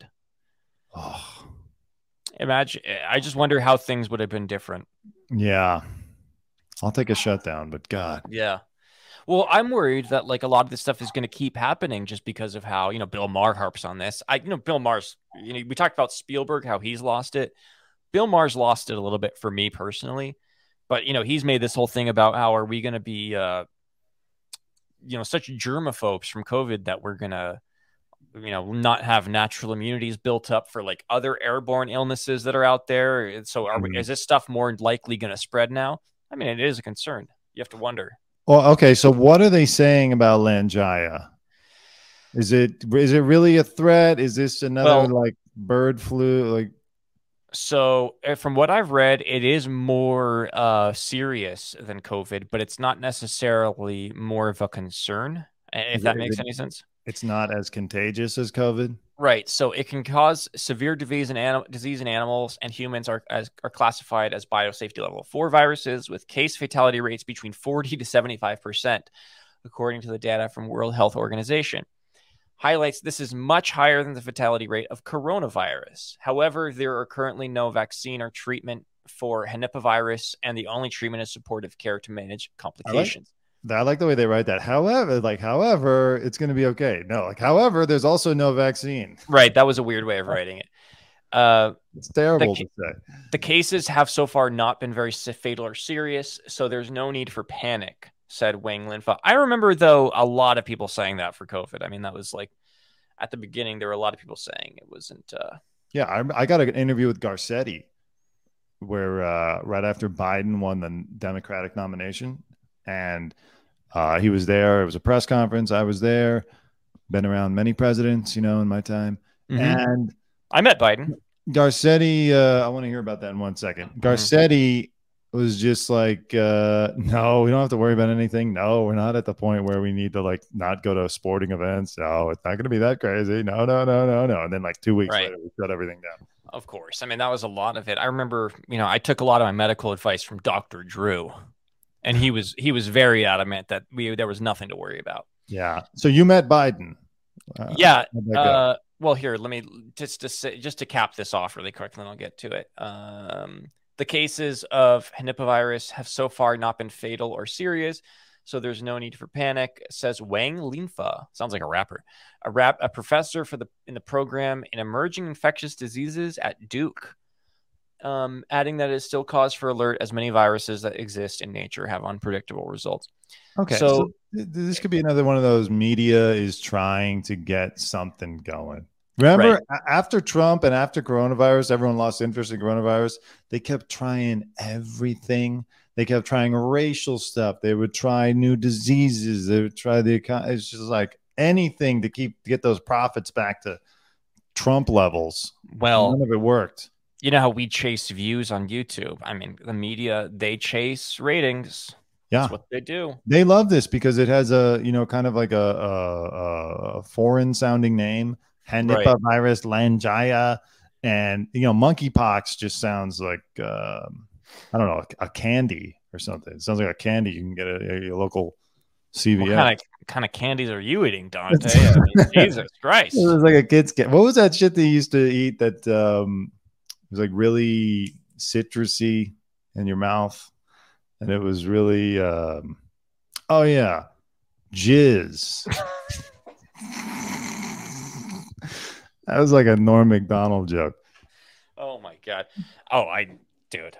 Oh, Imagine. I just wonder how things would have been different. yeah. I'll take a shutdown, but God, Yeah. Well, I'm worried that like a lot of this stuff is going to keep happening just because of how you know Bill Maher harps on this. I you know Bill Maher's you know we talked about Spielberg how he's lost it. Bill Maher's lost it a little bit for me personally, but you know he's made this whole thing about how are we going to be uh you know such germaphobes from COVID that we're gonna you know not have natural immunities built up for like other airborne illnesses that are out there. So are we, Mhm. is this stuff more likely going to spread now? I mean, it is a concern. You have to wonder. Well, okay. So what are they saying about Langaya? Is it is it really a threat? Is this another Well- like bird flu? Like So, uh, from what I've read, it is more uh, serious than COVID, but it's not necessarily more of a concern. uh, If that makes any sense. it's not as contagious as COVID? Right. So it can cause severe disease in anim- disease in animals, and humans are as, are classified as biosafety level four viruses with case fatality rates between forty to seventy five percent, according to the data from World Health Organization. Highlights this is much higher than the fatality rate of coronavirus. However, there are currently no vaccine or treatment for Henipavirus, and the only treatment is supportive care to manage complications. I like the way they write that. However, like however, it's going to be okay. No, like however, there's also no vaccine. Right. That was a weird way of writing it. Uh, It's terrible The to say. The cases have so far not been very fatal or serious, so there's no need for panic, said Wang Linfa. I remember, though, a lot of people saying that for COVID. I mean, that was like at the beginning, there were a lot of people saying it wasn't. Uh, Yeah, I, I got an interview with Garcetti where uh, right after Biden won the Democratic nomination, and uh, he was there. It was a press conference. I was there. Been around many presidents, you know, in my time. And I met Biden. Garcetti, uh, I want to hear about that in one second. Garcetti was just like, uh, no, we don't have to worry about anything. No, we're not at the point where we need to like not go to sporting events. No, it's not going to be that crazy. No, no, no, no, no. And then like two weeks Right. later, we shut everything down. Of course. I mean, that was a lot of it. I remember, you know, I took a lot of my medical advice from Dr. Drew, and he was he was very adamant that we there was nothing to worry about. Yeah. So you met Biden. Uh, yeah. how'd that go? Uh, well, here, let me just to say, just to cap this off really quick, and then I'll get to it. Um, the cases of Henipavirus have so far not been fatal or serious, so there's no need for panic. Says Wang Linfa, sounds like a rapper, a rap, a professor for the in the program in emerging infectious diseases at Duke. Um, adding that it is still cause for alert as many viruses that exist in nature have unpredictable results. okay. So, so- th- this could be another one of those media is trying to get something going. Remember, Right. after Trump and after coronavirus, everyone lost interest in coronavirus. They kept trying everything. They kept trying racial stuff. They would try new diseases. They would try the econ- It's just like anything to keep to get those profits back to Trump levels. Well, None of it worked. You know how we chase views on YouTube. I mean, the media they chase ratings. Yeah. That's what they do. They love this because it has a you know kind of like a, a, a foreign sounding name, Henipavirus Langaya, and you know monkeypox just sounds like um, I don't know a, a candy or something. It sounds like a candy you can get at your local CVS. What kind of kind of candies are you eating, Dante? I mean, Jesus Christ. It was like a kid's can. What was that shit they used to eat that um was like really citrusy in your mouth? And it was really um oh yeah. Jizz. that was like a Norm Macdonald joke. Oh my god. Oh, I dude.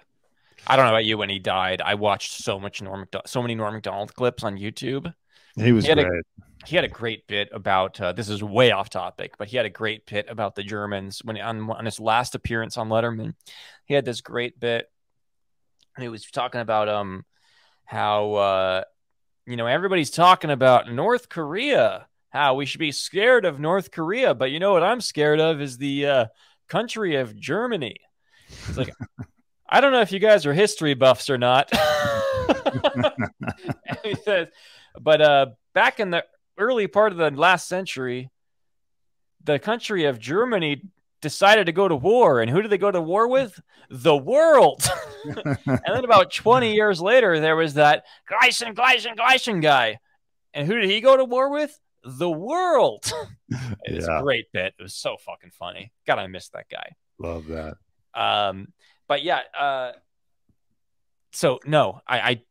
I don't know about you when he died. I watched so much Norm so many Norm Macdonald clips on YouTube. He was He had a- great. He had a great bit about uh, this is way off topic, but he had a great bit about the Germans when on, on his last appearance on Letterman. He had this great bit. He was talking about um how uh you know everybody's talking about North Korea, how we should be scared of North Korea, but you know what I'm scared of is the uh, country of Germany. It's like I don't know if you guys are history buffs or not. He says, but uh, back in the early part of the last century, the country of Germany decided to go to war. And who did they go to war with? The world. and then about 20 years later, there was that Gleisen, Gleisen, Gleisen guy. And who did he go to war with? The world. It's Yeah. a great bit. It was so fucking funny. God, I missed that guy. Love that. Um, but yeah, uh, so no, I, I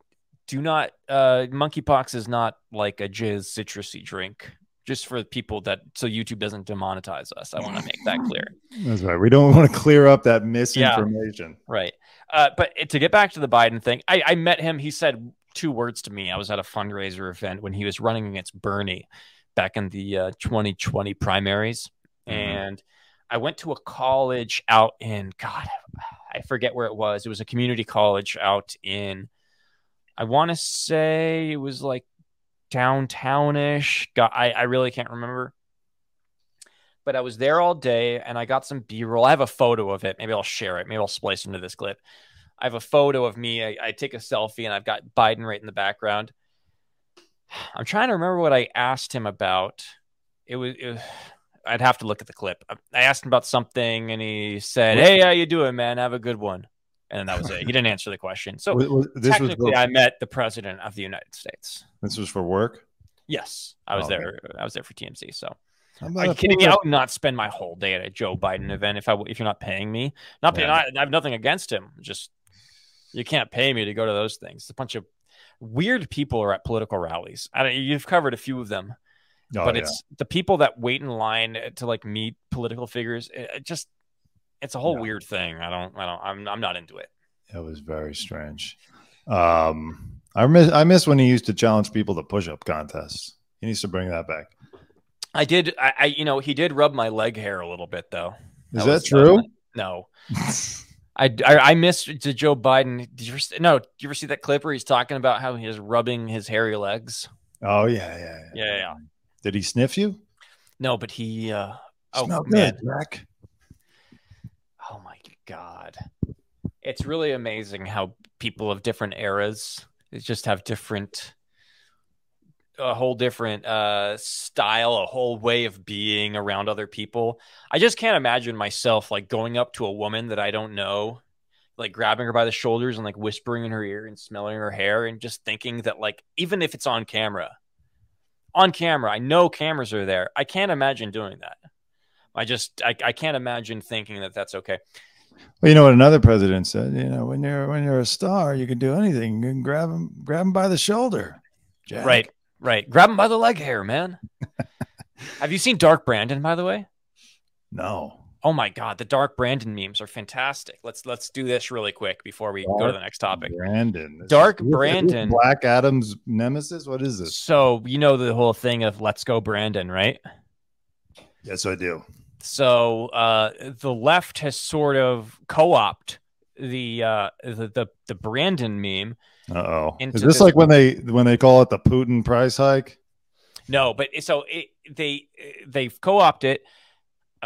do not. Uh, monkeypox is not like a jizz citrusy drink. Just for people that so YouTube doesn't demonetize us. I want to make that clear. That's right. We don't want to clear up that misinformation. Right. Uh, but to get back to the Biden thing, I, I met him. He said two words to me. I was at a fundraiser event when he was running against Bernie back in the uh, 2020 primaries. Mhm. And I went to a college out in, God, I forget where it was. It was a community college out in, I want to say it was like downtownish. God, I, I really can't remember. But I was there all day and I got some B roll. I have a photo of it. Maybe I'll share it. Maybe I'll splice into this clip. I have a photo of me. I, I take a selfie and I've got Biden right in the background. I'm trying to remember what I asked him about. It was, it was- I'd have to look at the clip. I I asked him about something and he said, Hey, how you doing, man? Have a good one. And then that was it. He didn't answer the question. So Was- was- this was technically, for, I met the president of the United States. this was for work. Yes, I was Oh, there. I was there for TMZ. So are you kidding me? I would not spend my whole day at a Joe Biden event if I if you're not paying me. Not paying. Yeah. I, I have nothing against him. Just you can't pay me to go to those things. A bunch of weird people are at political rallies. I don't, you've covered a few of them, Oh, but yeah. it's the people that wait in line to like meet political figures. It, it just it's a whole Yeah. weird thing. I don't. I don't. I'm. I'm not into it. It was very strange. Um, I miss I miss when he used to challenge people to push up contests. He needs to bring that back. I did. I, I you know he did rub my leg hair a little bit though. Is that true? No. I, I, I missed to Joe Biden. Did you ever, no? Did you ever see that clip where he's talking about how he is rubbing his hairy legs? oh yeah, yeah, yeah. Yeah, yeah. Did he sniff you? No, but he. uh Oh man! good, Jack. God! It's really amazing how people of different eras just have different, a whole different uh style, a whole way of being around other people. I just can't imagine myself like going up to a woman that I don't know, like grabbing her by the shoulders and like whispering in her ear and smelling her hair and just thinking that like even if it's on camera, on camera, I know cameras are there. I can't imagine doing that. I just I, I can't imagine thinking that that's okay. Well, you know what another president said. You know, when you're when you're a star, you can do anything. You can grab him, grab him by the shoulder. Jack. Right, right. Grab him by the leg hair, man. Have you seen Dark Brandon, by the way? No. Oh my god, the Dark Brandon memes are fantastic. Let's let's do this really quick before we go to the next topic. Brandon. Dark is Brandon. Black Adam's nemesis. What is this? So you know the whole thing of "Let's go, Brandon," right? Yes, I do. So uh, the left has sort of co-opted the uh, the, the the Brandon meme. Uh oh. Is this this- like when they when they call it the Putin price hike? No, but so it, they they've co-opted. It.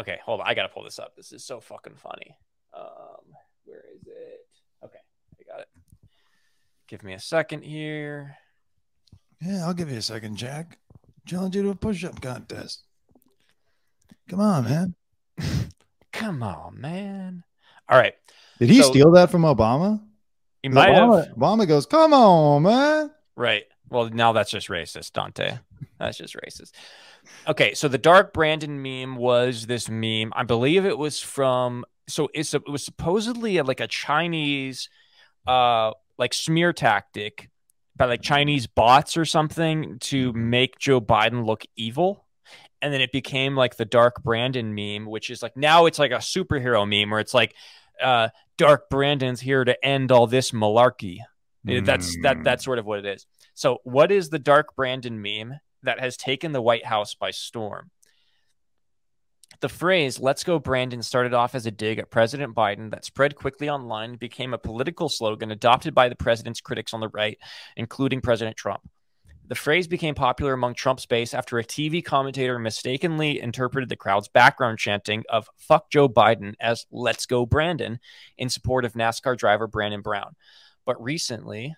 Okay, hold on. I gotta pull this up. This is so fucking funny. Um, where is it? Okay, I got it. Give me a second here. Yeah, I'll give you a second, Jack. Challenge you to a push-up contest. Come on, man. Come on, man. All right, Did he So- steal that from Obama? you might Obama, have Obama goes, "Come on, man." right. Well, now that's just racist, Dante. That's just racist. Okay, so the Dark Brandon meme was this meme. I believe it was from. So it's a, it was supposedly a, like a Chinese, uh, like smear tactic by like Chinese bots or something to make Joe Biden look evil. And then it became like the Dark Brandon meme, which is like now it's like a superhero meme where it's like, uh, Dark Brandon's here to end all this malarkey. That's that Mm. that's sort of what it is. So, what is the Dark Brandon meme that has taken the White House by storm? The phrase "Let's go, Brandon" started off as a dig at President Biden that spread quickly online and became a political slogan adopted by the president's critics on the right, including President Trump. The phrase became popular among Trump's base after a TV commentator mistakenly interpreted the crowd's background chanting of "Fuck Joe Biden" as "Let's go, Brandon" in support of NASCAR driver Brandon Brown. But recently,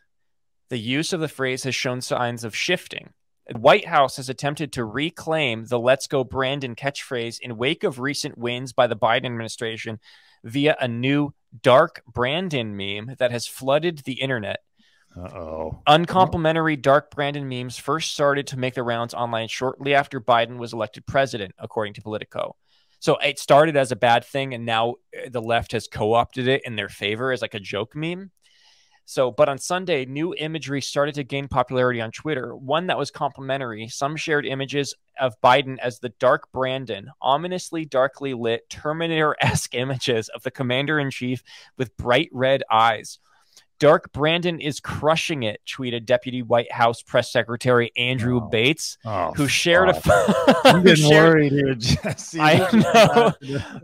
the use of the phrase has shown signs of shifting. The White House has attempted to reclaim the Let's Go Brandon catchphrase in wake of recent wins by the Biden administration via a new Dark Brandon meme that has flooded the internet. Uh oh. Uncomplimentary Dark Brandon memes first started to make the rounds online shortly after Biden was elected president, according to Politico. So it started as a bad thing, and now uh, the left has co opted it in their favor as like a joke meme. So, but on Sunday, new imagery started to gain popularity on Twitter. One that was complimentary. Some shared images of Biden as the Dark Brandon, ominously darkly lit, Terminator esque images of the commander in chief with bright red eyes. Dark Brandon is crushing it, tweeted Deputy White House Press Secretary Andrew Oh. Bates, Oh, who shared a. I'm who getting shared- worried here, Jesse. I know.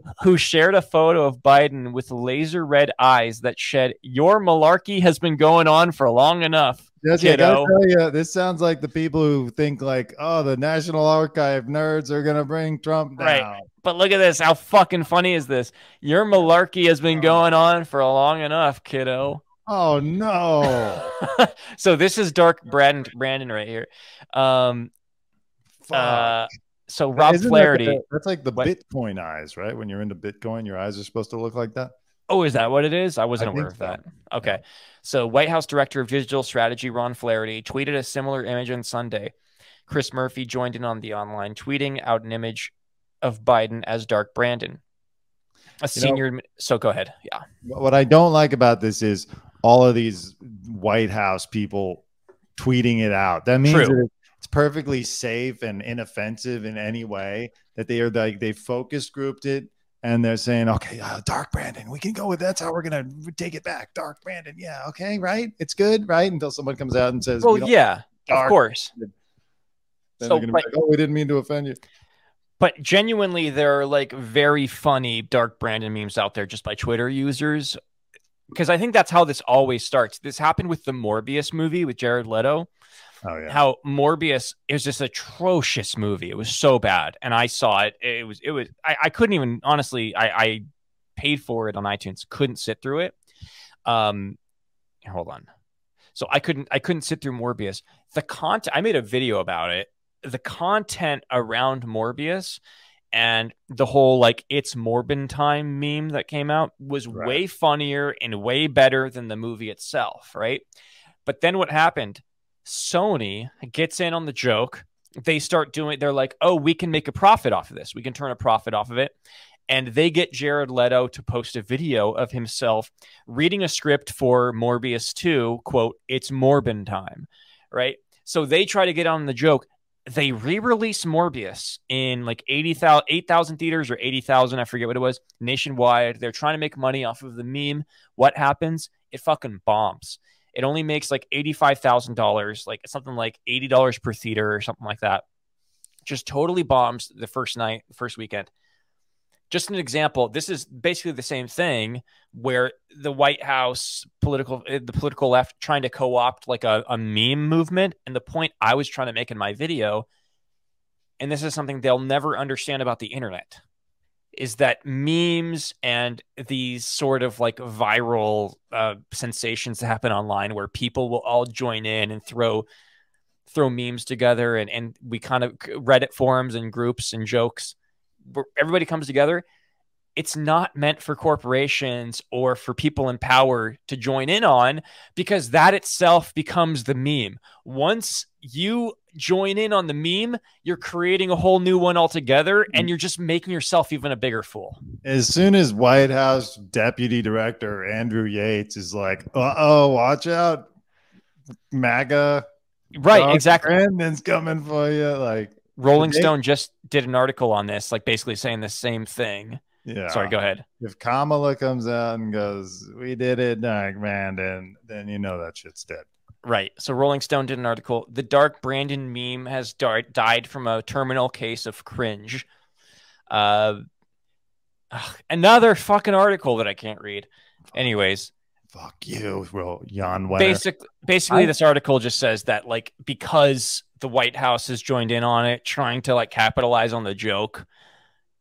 who shared a photo of Biden with laser red eyes that said, Your malarkey has been going on for long enough. Jesse, I gotta tell you, this sounds like the people who think like, oh, the National Archive nerds are gonna bring Trump down. Right. But look at this. How fucking funny is this? Your malarkey has been oh. going on for long enough, kiddo. Oh no. so this is Dark Brandon, Brandon right here. Um, uh, so Rob Isn't that Flaherty. the- that's like the What? Bitcoin eyes, right? When you're into Bitcoin, your eyes are supposed to look like that. Oh, is that what it is? I wasn't I aware of so. that. Okay. So, White House Director of Digital Strategy Rob Flaherty tweeted a similar image on Sunday. Chris Murphy joined in on the online, tweeting out an image of Biden as Dark Brandon. A You know- senior. so, go ahead. Yeah. What I don't like about this is all of these White House people tweeting it out. That means that it's perfectly safe and inoffensive in any way that they are like they focus grouped it and they're saying, okay, uh, Dark Brandon, we can go with that's how we're gonna take it back. Dark Brandon, yeah, okay, right, it's good, right? Until someone comes out and says, Well, we yeah, of course. then So, gonna but- be like, oh, we didn't mean to offend you. But genuinely, there are like very funny Dark Brandon memes out there just by Twitter users. Because I think that's how this always starts. This happened with the Morbius movie with Jared Leto. Oh yeah, how Morbius it was just atrocious movie. It was so bad, and I saw it. It was it was I, I couldn't even honestly. I, I paid for it on iTunes. Couldn't sit through it. Um, hold on. So I couldn't I couldn't sit through Morbius. The content I made a video about it. The content around Morbius and the whole like it's Morbin time meme that came out was Right. way funnier and way better than the movie itself, right? But then what happened? Sony gets in on the joke. They start doing, they're like, oh, we can make a profit off of this. We can turn a profit off of it. And they get Jared Leto to post a video of himself reading a script for Morbius 2, quote, it's Morbin time, right? So they try to get on the joke. They re release Morbius in like 80,000 8,000 theaters or 80,000, I forget what it was, nationwide. They're trying to make money off of the meme. What happens? It fucking bombs it only makes like $85,000, like something like $80 per theater or something like that. Just totally bombs the first night, first weekend. Just an example, this is basically the same thing where the White House political eh, the political left trying to co-opt like a, a meme movement. And the point I was trying to make in my video, and this is something they'll never understand about the internet, is that memes and these sort of like viral uh, sensations that happen online where people will all join in and throw throw memes together and, and we kind of reddit forums and groups and jokes everybody comes together it's not meant for corporations or for people in power to join in on because that itself becomes the meme. Once you join in on the meme, you're creating a whole new one altogether and you're just making yourself even a bigger fool. As soon as White House Deputy Director Andrew Yates is like, "Uh oh, watch out, MAGA, Right, exactly. Brandon's coming for you." Like, Rolling They- Stone just did an article on this, like basically saying the same thing. yeah. Sorry, go ahead. If Kamala comes out and goes, "We did it, Dark Brandon," then you know that shit's dead. Right. So Rolling Stone did an article. The Dark Brandon meme has di- died from a terminal case of cringe. Uh, ugh, another fucking article that I can't read. Anyways, Fuck you. Jann Wenner. basic, basically, I- this article just says that like because the White House has joined in on it, trying to like capitalize on the joke,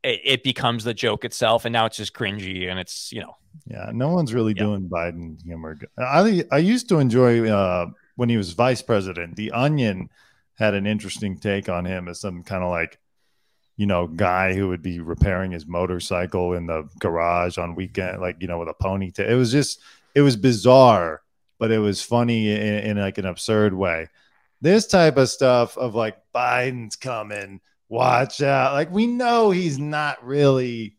it, it becomes the joke itself, and now it's just cringy, and it's you know Yeah, no one's really Yeah. doing Biden humor. I I used to enjoy uh, when he was vice president. The Onion had an interesting take on him as some kind of like, you know, guy who would be repairing his motorcycle in the garage on weekend, like you know, with a ponytail. It was just, it was bizarre, but it was funny in, in like an absurd way. This type of stuff of like Biden's coming, watch out. Like we know he's not really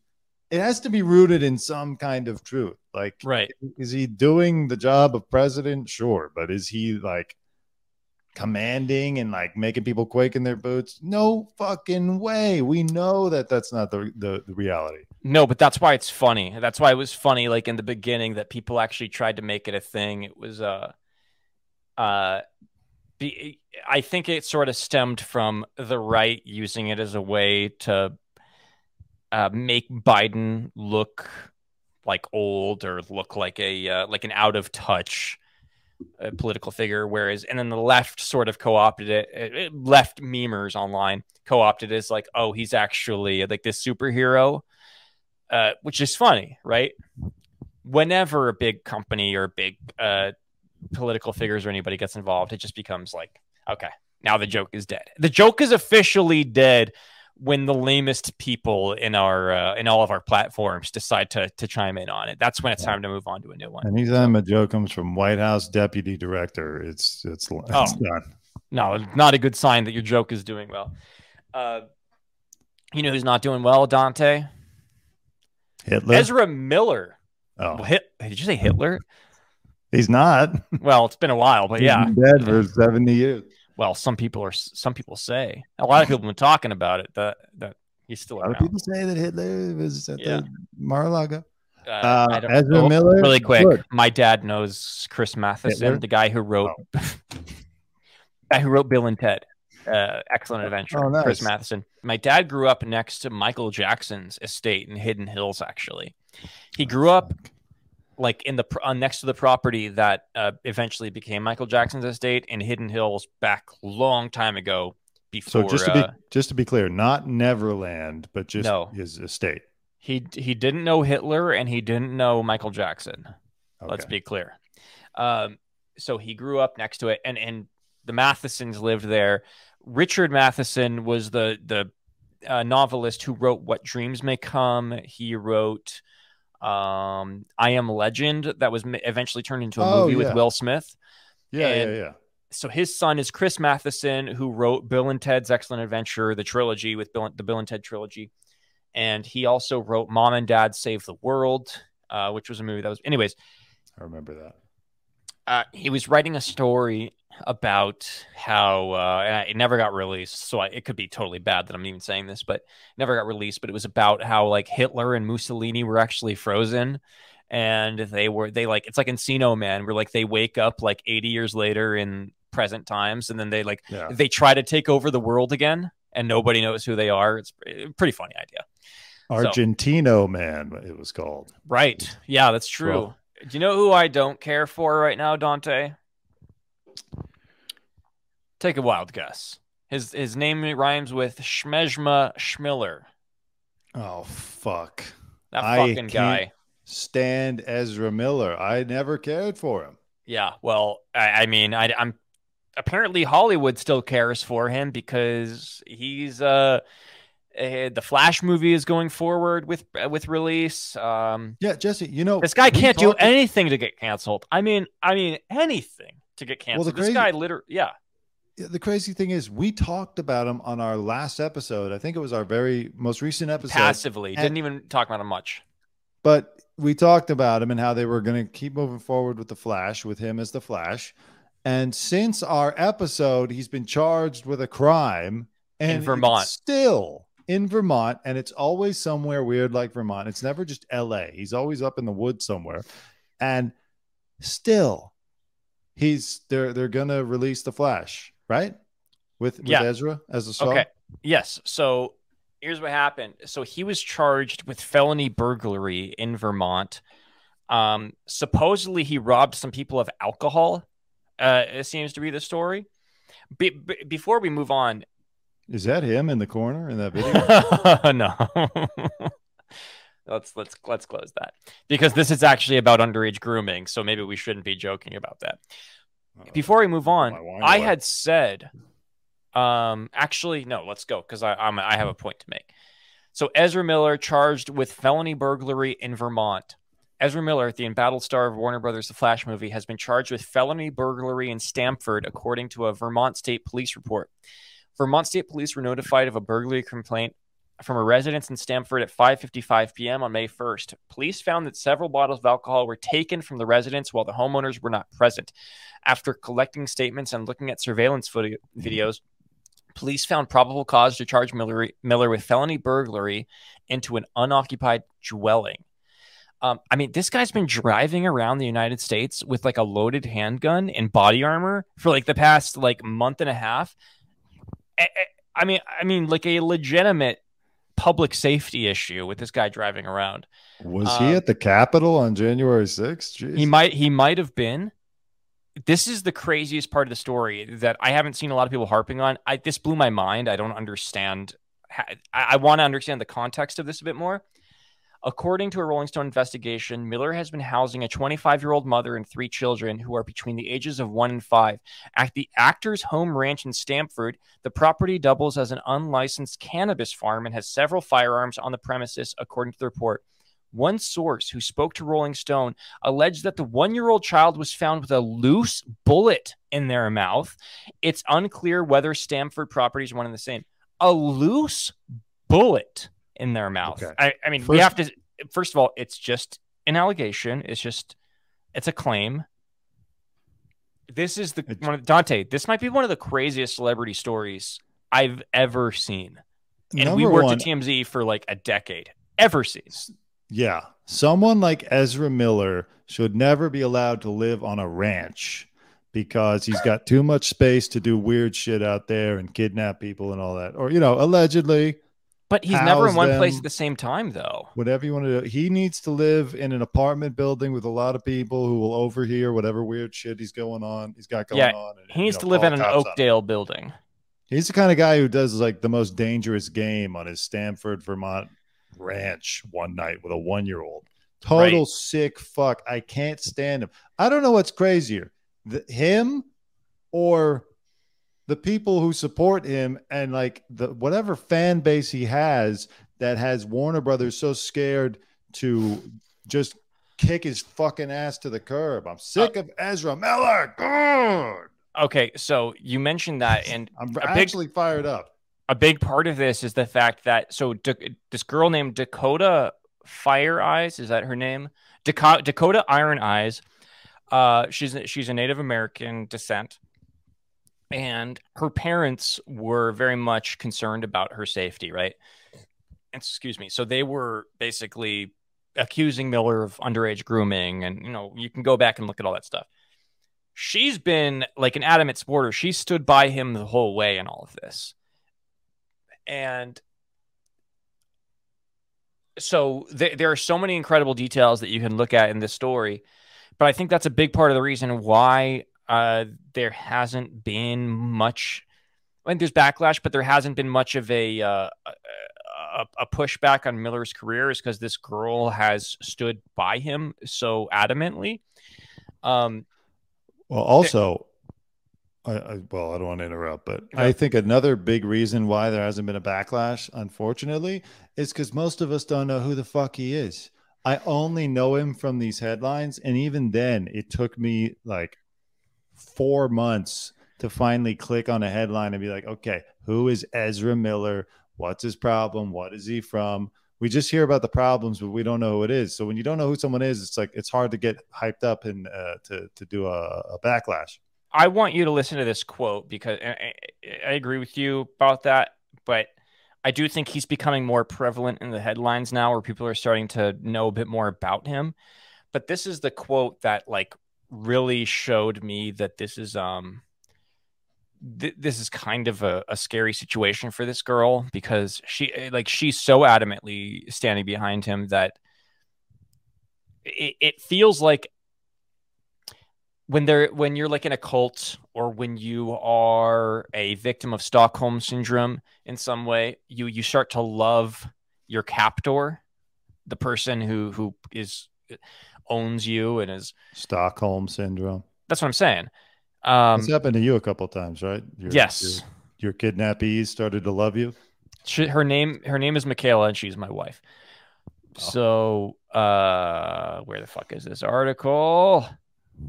it has to be rooted in some kind of truth. Like, right. is he doing the job of president? Sure, but is he like commanding and like making people quake in their boots? No fucking way. We know that that's not the the, the reality. No, but that's why it's funny. That's why it was funny, like in the beginning, that people actually tried to make it a thing. It was, uh, uh, I think it sort of stemmed from the right using it as a way to uh, make Biden look like old or look like a uh, like an out of touch uh, political figure, whereas and then the left sort of co-opted it, it, it- left memers online co-opted as like, oh, he's actually like this superhero uh, which is funny, right? Whenever a big company or a big uh, political figures or anybody gets involved, it just becomes like, okay, now the joke is dead. The joke is officially dead when the lamest people in our uh, in all of our platforms decide to to chime in on it. That's when it's time to move on to a new one. Anytime a joke comes from White House deputy director, it's it's, it's Oh. done. No, not a good sign that your joke is doing well. Uh, you know who's not doing well, Dante? Hitler. Ezra Miller. oh, Hit, did you say Hitler? He's not. Well, it's been a while, but He's yeah. been dead for seventy years. Well, some people are. Some people say a lot of people have been talking about it. That that he's still A lot of around. people say that Hitler was at Yeah. the Mar-a-Lago. Uh, Uh, Ezra oh, Miller, Really quick, my dad knows Chris Matheson, Hitler? the guy who wrote, guy who wrote Bill and Ted, uh, Excellent Adventure. Oh, nice. Chris Matheson. My dad grew up next to Michael Jackson's estate in Hidden Hills. Actually, he grew up like in the uh, next to the property that uh, eventually became Michael Jackson's estate in Hidden Hills back long time ago. So Before just to be uh, just to be clear, not Neverland, but just No. his estate. He he didn't know Hitler and he didn't know Michael Jackson. Let's be clear. Um, so he grew up next to it, and and the Mathesons lived there. Richard Matheson was the the uh, novelist who wrote What Dreams May Come. He wrote um, I Am Legend, that was eventually turned into a Oh, movie yeah. with Will Smith. Yeah, and- yeah, yeah. So his son is Chris Matheson, who wrote Bill and Ted's Excellent Adventure, the trilogy with Bill, the Bill and Ted trilogy, and he also wrote Mom and Dad Save the World, uh, which was a movie that was. Anyways, I remember that. Uh, he was writing a story about how uh, it never got released, so I, it could be totally bad that I'm even saying this, but never got released. But it was about how like Hitler and Mussolini were actually frozen, and they were they like it's like Encino Man, where like they wake up like 80 years later in present times, and then they like Yeah. they try to take over the world again, and nobody knows who they are. It's a pretty funny idea, Argentino Man, it was called. right? Yeah, that's true. Well- Do you know who I don't care for right now, Dante? Take a wild guess. His his name rhymes with Schmejma Schmiller. Oh fuck. That fucking guy. Stand Ezra Miller. I never cared for him. Yeah. Well, I, I mean, I, I'm apparently Hollywood still cares for him because he's uh Uh, the Flash movie is going forward with uh, with release. Um, Yeah, Jesse, you know this guy can't do anything to get canceled. I mean, I mean anything to get Well, the canceled. this guy literally, yeah, the crazy thing is we talked about him on our last episode. I think it was our very most recent episode. passively and- didn't even talk about him much. But we talked about him and how they were going to keep moving forward with the Flash, with him as the Flash. And since our episode, he's been charged with a crime and In Vermont. still in Vermont, and it's always somewhere weird like Vermont. It's never just LA. He's always up in the woods somewhere, and still, he's they're they're gonna release the Flash, right? With with Yeah. Ezra as a star. Okay. Yes. So here's what happened. So he was charged with felony burglary in Vermont. Um, supposedly he robbed some people of alcohol. Uh, it seems to be the story. Be- be- before we move on, Is that him in the corner in that video? no. let's let's let's close that because this is actually about underage grooming. So maybe we shouldn't be joking about that. Before we move on, I had said, um, actually, no, let's go because I I'm, I have a point to make. So Ezra Miller charged with felony burglary in Vermont. Ezra Miller, the embattled star of Warner Brothers' The Flash movie, has been charged with felony burglary in Stamford, according to a Vermont State Police report. Vermont State Police were notified of a burglary complaint from a residence in Stamford at 5:55 p.m. on May 1st. Police found that several bottles of alcohol were taken from the residence while the homeowners were not present. After collecting statements and looking at surveillance footage videos, police found probable cause to charge Miller, Miller with felony burglary into an unoccupied dwelling. Um, I mean, this guy's been driving around the United States with like a loaded handgun and body armor for like the past like month and a half. I, mean, I mean, like a legitimate public safety issue with this guy driving around. Was Um, he at the Capitol on January 6th? Jeez. He might he might have been. This is the craziest part of the story that I haven't seen a lot of people harping on. I this blew my mind. I don't understand. I, I want to understand the context of this a bit more. According to a Rolling Stone investigation, Miller has been housing a 25 year old mother and three children who are between the ages of one and five at the actor's home ranch in Stamford. The property doubles as an unlicensed cannabis farm and has several firearms on the premises, according to the report. One source who spoke to Rolling Stone alleged that the one year old child was found with a loose bullet in their mouth. It's unclear whether Stamford properties one and the same. A loose bullet in their mouth. Okay. I, I mean, we have to, first of all, it's just an allegation. It's just, it's a claim. This is the one of Dante. This might be one of the craziest celebrity stories I've ever seen. And we worked one, at TMZ for like a decade. Ever seen. Yeah. Someone like Ezra Miller should never be allowed to live on a ranch because he's got too much space to do weird shit out there and kidnap people and all that. Or, you know, allegedly, But he's never in one place at the same time, though. whatever you want to do. He needs to live in an apartment building with a lot of people who will overhear whatever weird shit he's going on. He's got going Yeah, on. and, He you needs know, to live in an cops on him. Oakdale building. He's the kind of guy who does like the most dangerous game on his Stamford, Vermont ranch one night with a one year old. Total Right. sick fuck. I can't stand him. I don't know what's crazier, the, him or the people who support him and like the whatever fan base he has that has Warner Brothers so scared to just kick his fucking ass to the curb. I'm sick of Ezra Miller. God. Okay, so you mentioned that, and I'm A big- actually fired up. a big part of this is the fact that so Da- this girl named Dakota Fire Eyes is that her name? Daco- Dakota Iron Eyes. Uh, she's she's a Native American descent, and her parents were very much concerned about her safety. Right? Excuse me. So they were basically accusing Miller of underage grooming, and you know you can go back and look at all that stuff. She's been like an adamant supporter. She stood by him the whole way in all of this and so th- there are so many incredible details that you can look at in this story but i think that's a big part of the reason why uh, there hasn't been much I think there's backlash, but there hasn't been much of a uh, a, a pushback on Miller's career, is because this girl has stood by him so adamantly. Um, Well, also, I, I, well, I don't want to interrupt, but I think another big reason why there hasn't been a backlash, unfortunately, is because most of us don't know who the fuck he is. I only know him from these headlines, and even then, it took me like four months to finally click on a headline and be like, okay, who is Ezra Miller? What's his problem? What is he from? We just hear about the problems, but we don't know who it is. So when you don't know who someone is, it's like it's hard to get hyped up and uh, to to do a, a backlash. I want you to listen to this quote because I, I agree with you about that, but I do think he's becoming more prevalent in the headlines now where people are starting to know a bit more about him. But this is the quote that like really showed me that this is um th- this is kind of a, a scary situation for this girl because she like she's so adamantly standing behind him that it, it feels like when they're when you're like in a cult or when you are a victim of Stockholm syndrome in some way, you you start to love your captor, the person who who is owns you and is Stockholm syndrome. That's what I'm saying. Um, it's happened to you a couple times, right? Your, yes. Your, your kidnappees started to love you. She, her name her name is Michaela and she's my wife. Oh. So uh where the fuck is this article?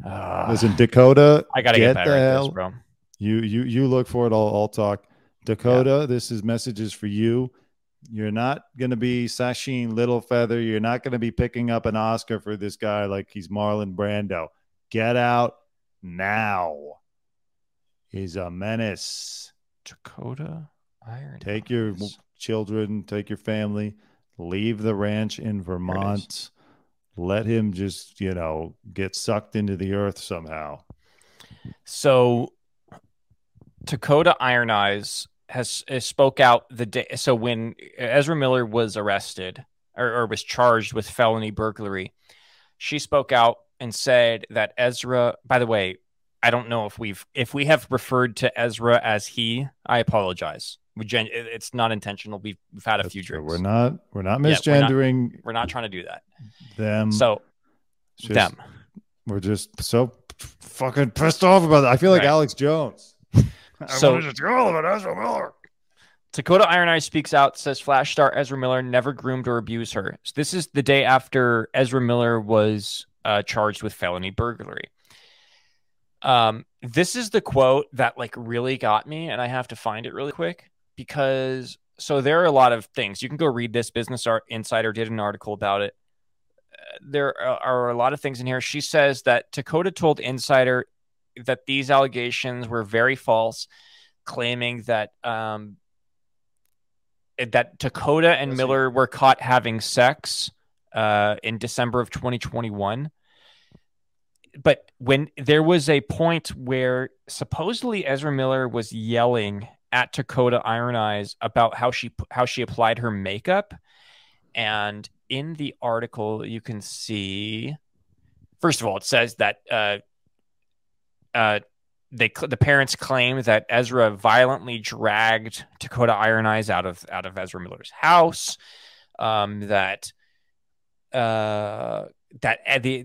Uh, Listen, Dakota. I gotta get, get better at this, bro. You you you look for it. I'll, I'll talk. Dakota, yeah. this is messages for you. You're not going to be Sacheen Littlefeather. You're not going to be picking up an Oscar for this guy like he's Marlon Brando. Get out now. He's a menace. Dakota Iron. Take your children, take your family, leave the ranch in Vermont let him just you know get sucked into the earth somehow so dakota iron eyes has, has spoke out the day so when ezra miller was arrested or, or was charged with felony burglary she spoke out and said that ezra by the way i don't know if we've if we have referred to ezra as he i apologize we gen- it's not intentional. We've, we've had a That's few drinks. We're not we're not misgendering. Yeah, we're, not, we're, not, trying to do that. Them. So just, them. We're just so fucking pissed off about that. I feel like right. Alex Jones. so just go about Ezra Miller. Dakota Iron Eye speaks out, says Flash star Ezra Miller never groomed or abused her. So this is the day after Ezra Miller was uh, charged with felony burglary. Um, this is the quote that like really got me, and I have to find it really quick because so there are a lot of things you can go read this. Business Art Insider did an article about it. Uh, there are, are a lot of things in here. She says that Dakota told Insider that these allegations were very false, claiming that um, that Dakota and Miller were caught having sex uh, in December of 2021. But when there was a point where supposedly Ezra Miller was yelling at Dakota Iron Eyes about how she how she applied her makeup, and in the article you can see, first of all, it says that uh, uh, they the parents claim that Ezra violently dragged Dakota Iron Eyes out of out of Ezra Miller's house, um, that uh, that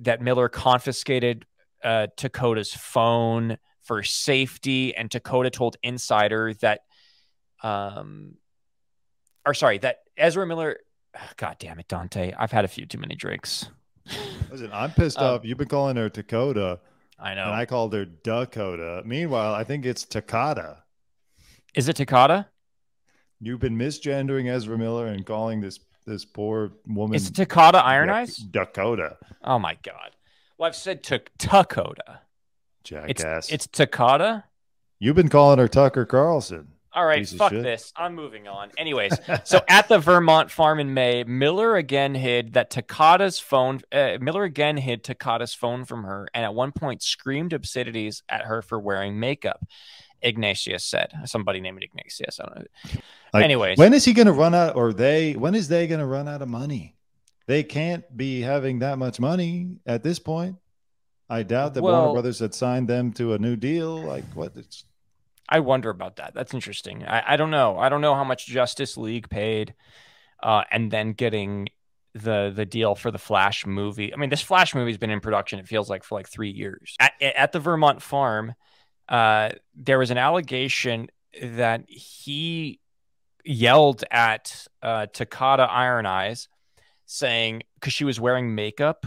that Miller confiscated uh, Dakota's phone for safety. And Dakota told Insider that, um, or sorry, that Ezra Miller. God damn it, Dante! I've had a few too many drinks. Listen, I'm pissed um, off. You've been calling her Dakota. I know. And I called her Dakota. Meanwhile, I think it's Tokata. Is it Tokata? You've been misgendering Ezra Miller and calling this this poor woman. Is Tokata Iron Eyes? Dakota. Oh my god. Well, I've said to Takota. Jackass. It's, it's Tokata. You've been calling her Tucker Carlson. All right, fuck this. I'm moving on. Anyways, so at the Vermont farm in May, Miller again hid that Tokata's phone. Uh, Miller again hid Tokata's phone from her, and at one point screamed obscenities at her for wearing makeup. Ignatius said, "Somebody named Ignatius." I don't know. Like, Anyways, when is he going to run out, or they? When is they going to run out of money? they can't be having that much money at this point. I doubt that well, Warner Brothers had signed them to a new deal. Like what? It's... I wonder about that. That's interesting. I, I don't know. I don't know how much Justice League paid, uh, and then getting the the deal for the Flash movie. I mean, this Flash movie's been in production. It feels like for like three years at, at the Vermont farm. uh, there was an allegation that he yelled at uh, Tokata Iron Eyes, saying because she was wearing makeup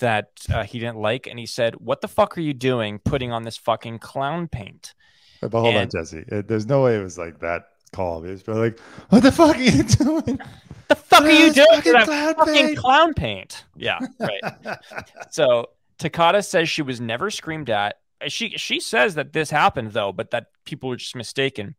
that uh, he didn't like, and he said, "What the fuck are you doing, putting on this fucking clown paint?" But hold on, Jesse. It, there's no way it was like that calm. It's probably like, what the fuck are you doing? The fuck are you doing fucking clown fucking paint?" clown paint? Yeah, right. So Tokata says she was never screamed at. She she says that this happened though, but that people were just mistaken.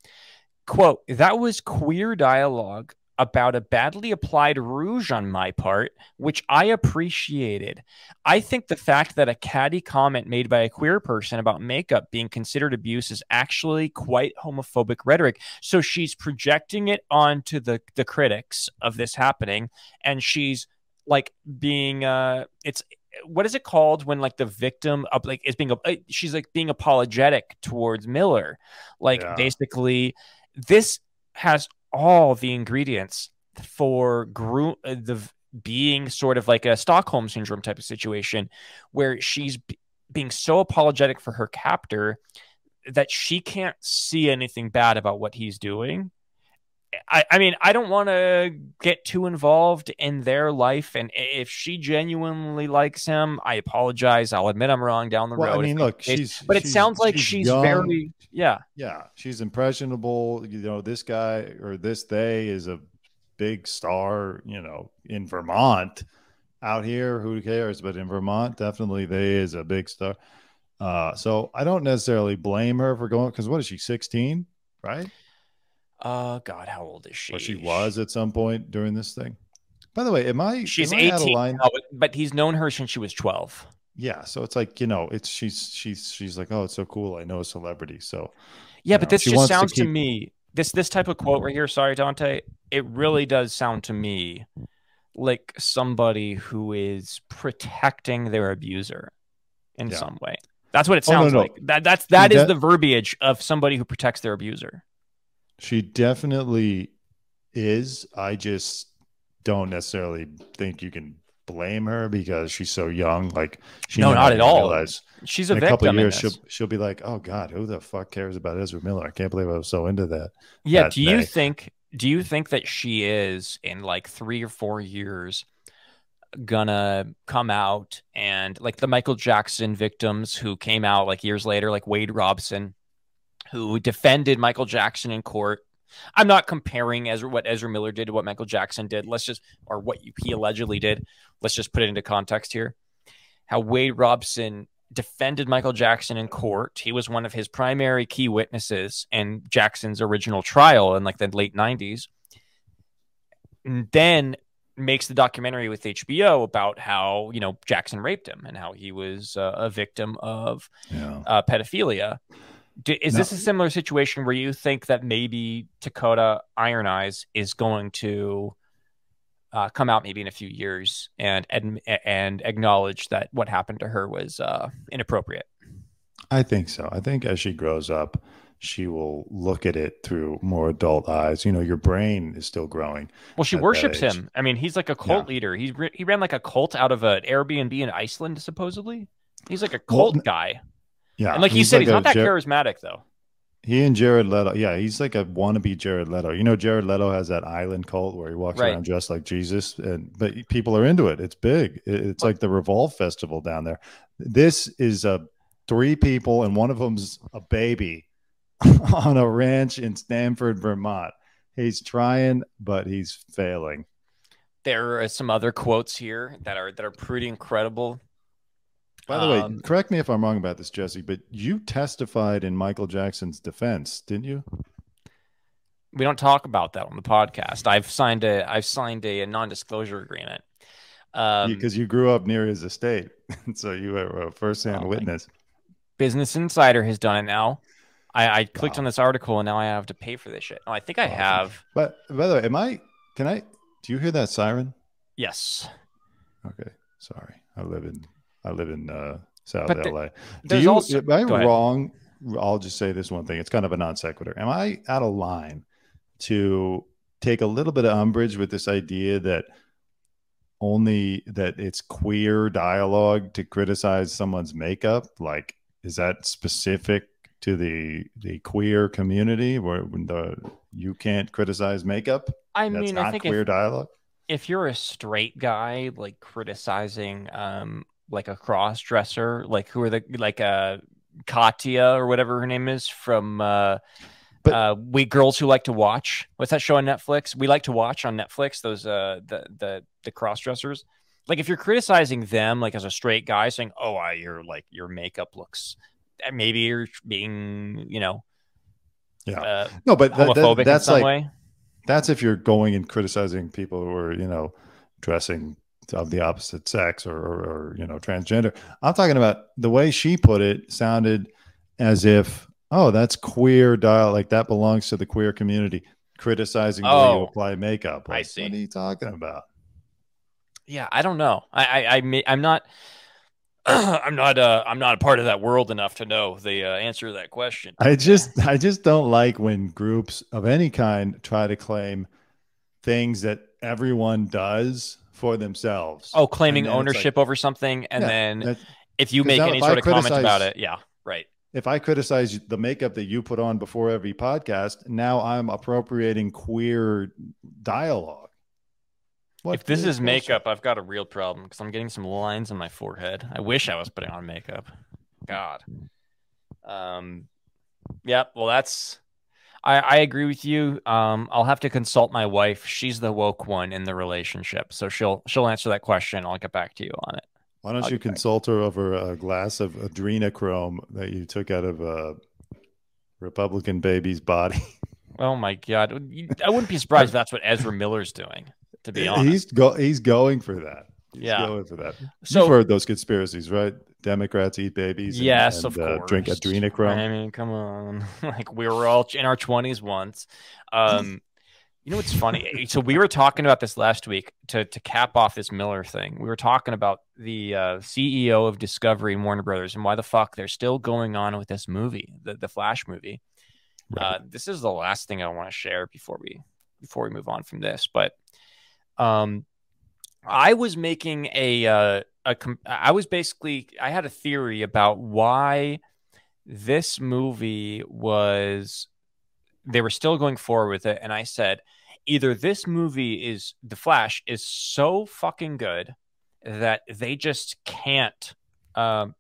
Quote, that was queer dialogue about a badly applied rouge on my part, which I appreciated. I think the fact that a catty comment made by a queer person about makeup being considered abuse is actually quite homophobic rhetoric. So she's projecting it onto the the critics of this happening, and she's like being uh it's what is it called when like the victim of like is being uh, she's like being apologetic towards Miller like Yeah. basically this has all the ingredients for group uh, the being sort of like a Stockholm syndrome type of situation where she's b- being so apologetic for her captor that she can't see anything bad about what he's doing I, I mean, I don't want to get too involved in their life. And if she genuinely likes him, I apologize. I'll admit I'm wrong down the well, road. I mean, look, she's. but it sounds like she's, young. very, yeah. Yeah, she's impressionable. You know, this guy or this they is a big star. You know, in Vermont, out here, who cares? But in Vermont, definitely they is a big star. Uh, so I don't necessarily blame her for going because what is she, sixteen, right? Uh, God, how old is she? Or she was at some point during this thing. By the way, am I? She's am I out of 18 line? now, but, he's known her since she was 12. Yeah, so it's like you know, it's she's she's she's like, oh, it's so cool. I know a celebrity, so Yeah, but know, this just wants to sounds to me this this type of quote right here. Sorry, Dante. It really does sound to me like somebody who is protecting their abuser in Yeah. some way. That's what it Oh, no, sounds no. like. That that's that is the verbiage of somebody who protects their abuser. She definitely is. I just don't necessarily think you can blame her because she's so young. Like she No, not at all. Realize She's a in a couple of years, she'll she'll be like, "Oh God, who the fuck cares about Ezra Miller? I can't believe I was so into that." Yeah. that Do you day. think? Do you think that she is in like three or four years gonna come out and like the Michael Jackson victims who came out like years later, like Wade Robson, who defended Michael Jackson in court? I'm not comparing Ezra what Ezra Miller did to what Michael Jackson did. Let's just or what he allegedly did. Let's just put it into context here. How Wade Robson defended Michael Jackson in court. He was one of his primary key witnesses in Jackson's original trial in like the late 90s. And then makes the documentary with HBO about how, you know, Jackson raped him and how he was uh, a victim of Yeah. uh, pedophilia. Do, is No. this a similar situation where you think that maybe Dakota Iron Eyes is going to uh, come out maybe in a few years and and, and acknowledge that what happened to her was uh, inappropriate? I think so. I think as she grows up, she will look at it through more adult eyes. You know, your brain is still growing. Well, she worships him. I mean, he's like a cult leader. He's re- he ran like a cult out of an Airbnb in Iceland, supposedly. He's like a Well, cult n- guy, Yeah, and like you said, he's not that Jer- charismatic though. He and Jared Leto, yeah, he's like a wannabe Jared Leto. You know, Jared Leto has that island cult where he walks Right. around dressed like Jesus, and but people are into it. It's big. It- It's like the Revolve Festival down there. This is a three people, and one of them's a baby on a ranch in Stamford, Vermont. He's trying, but he's failing. There are some other quotes here that are that are pretty incredible. By the way, Um, correct me if I'm wrong about this, Jesse, but you testified in Michael Jackson's defense, didn't you? we don't talk about that on the podcast. I've signed a I've signed a, non-disclosure agreement. Um, Because you grew up near his estate, so you were a firsthand Oh witness. Business Insider has done it now. I, I clicked Wow. on this article and now I have to pay for this shit. Oh, I think I Awesome. have. But by the way, am I? Can I? Do you hear that siren? Yes. Okay, sorry. I live in I live in uh, South But the- LA. Do you? Also, am I go ahead. wrong? I'll just say this one thing. It's kind of a non sequitur. Am I out of line to take a little bit of umbrage with this idea that only that it's queer dialogue to criticize someone's makeup? Like, is that specific to the the queer community where when the you can't criticize makeup. I That's mean, not I think queer if, dialogue. if you're a straight guy like criticizing um like a cross dresser, like who are the like uh Katya or whatever her name is from uh But- uh we girls who like to watch. What's that show on Netflix? We like to watch on Netflix those uh the the the cross dressers. Like if you're criticizing them like as a straight guy saying, "Oh, I your like your makeup looks uh, maybe you're being, you know, Yeah. uh, No, but that- that- that's some like way." that's if you're going and criticizing people who are you know dressing of the opposite sex or, or, or you know transgender i'm talking about the way she put it sounded as if oh that's queer dial like that belongs to the queer community criticizing the way you Oh, apply makeup I see. what are you talking about Yeah, I don't know. I I, I I'm not I'm not uh I'm not a part of that world enough to know the uh, answer to that question. i just i just don't like when groups of any kind try to claim things that everyone does for themselves Oh, claiming it's like- ownership over something, and Yeah, then if you make now any if I sort of comment about it, yeah, right. if I criticize the makeup that you put on before every podcast, now I'm appropriating queer dialogue. What if this is makeup, I've got a real problem because I'm getting some lines on my forehead. I wish I was putting on makeup. God. Um. Yeah. Well, that's. I I agree with you. Um. I'll have to consult my wife. She's the woke one in the relationship, so she'll she'll answer that question. I'll get back to you on it. Why don't I'll you get back. consult her over a glass of adrenochrome that you took out of a Republican baby's body? Oh my god! I wouldn't be surprised if that's what Ezra Miller's doing. To be honest, he's go he's going for that. He's Yeah. going for that. so You've heard those conspiracies, right? Democrats eat babies. and- yes, and, of uh, course. drink adrenochrome. I mean, come on, like we were all in our twenties once. Um, you know what's funny? so we were talking about this last week to to cap off this Miller thing. We were talking about the uh, CEO of Discovery and Warner Brothers and why the fuck they're still going on with this movie, the the Flash movie. Uh, this is the last thing I want to share before we before we move on from this, but um, I was making a uh, I was basically I had a theory about why this movie was they were still going forward with it, and I said either this movie is the Flash is so fucking good that they just can't um,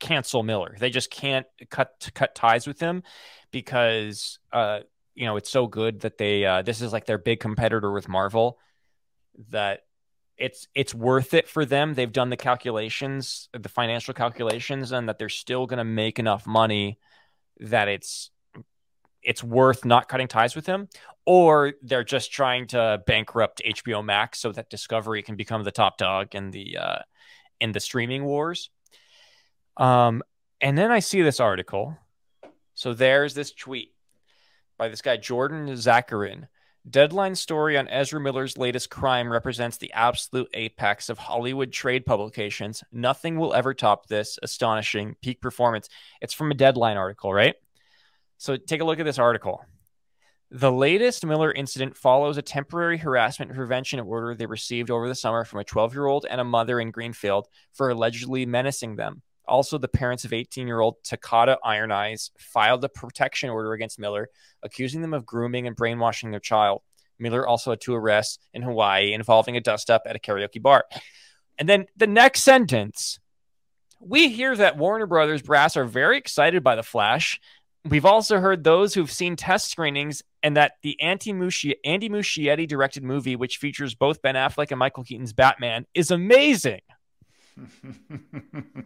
cancel Miller. They just can't cut cut ties with him because uh, you know it's so good that they uh, this is like their big competitor with Marvel that it's it's worth it for them. They've done the calculations, the financial calculations, and that they're still going to make enough money that it's it's worth not cutting ties with him, or they're just trying to bankrupt HBO Max so that Discovery can become the top dog in the uh, in the streaming wars. Um, and then I see this article. So there's this tweet by this guy Jordan Zakarin. Deadline story on Ezra Miller's latest crime represents the absolute apex of Hollywood trade publications. Nothing will ever top this astonishing peak performance. It's from a Deadline article, right? So take a look at this article. The latest Miller incident follows a temporary harassment prevention order they received over the summer from a 12 year old and a mother in Greenfield for allegedly menacing them. Also, the parents of 18 year old Tokata Iron Eyes filed a protection order against Miller, accusing them of grooming and brainwashing their child. Miller also had two arrests in Hawaii involving a dust up at a karaoke bar. And then the next sentence we hear that Warner Brothers brass are very excited by The Flash. We've also heard those who've seen test screenings and that the Andy Muschietti directed movie, which features both Ben Affleck and Michael Keaton's Batman, is amazing.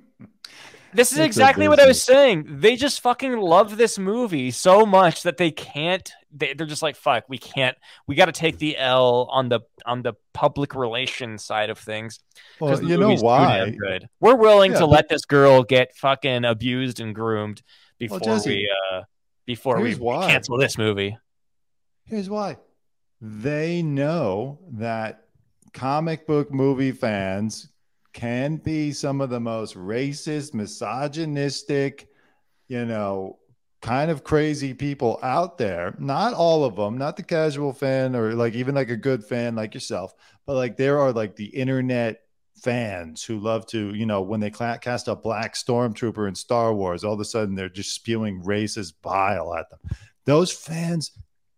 This is It's exactly what I was saying. They just fucking love this movie so much that they can't. They, they're just like, "Fuck, we can't. We got to take the L on the on the public relations side of things." well, you know why? good. We're willing Yeah, to but- let this girl get fucking abused and groomed before Jesse, we uh before we why. cancel this movie. Here's why. They know that comic book movie fans can be some of the most racist, misogynistic, you know, kind of crazy people out there. Not all of them, not the casual fan or like even like a good fan like yourself, but like there are like the internet fans who love to, you know, when they cast a black stormtrooper in Star Wars, all of a sudden they're just spewing racist bile at them. Those fans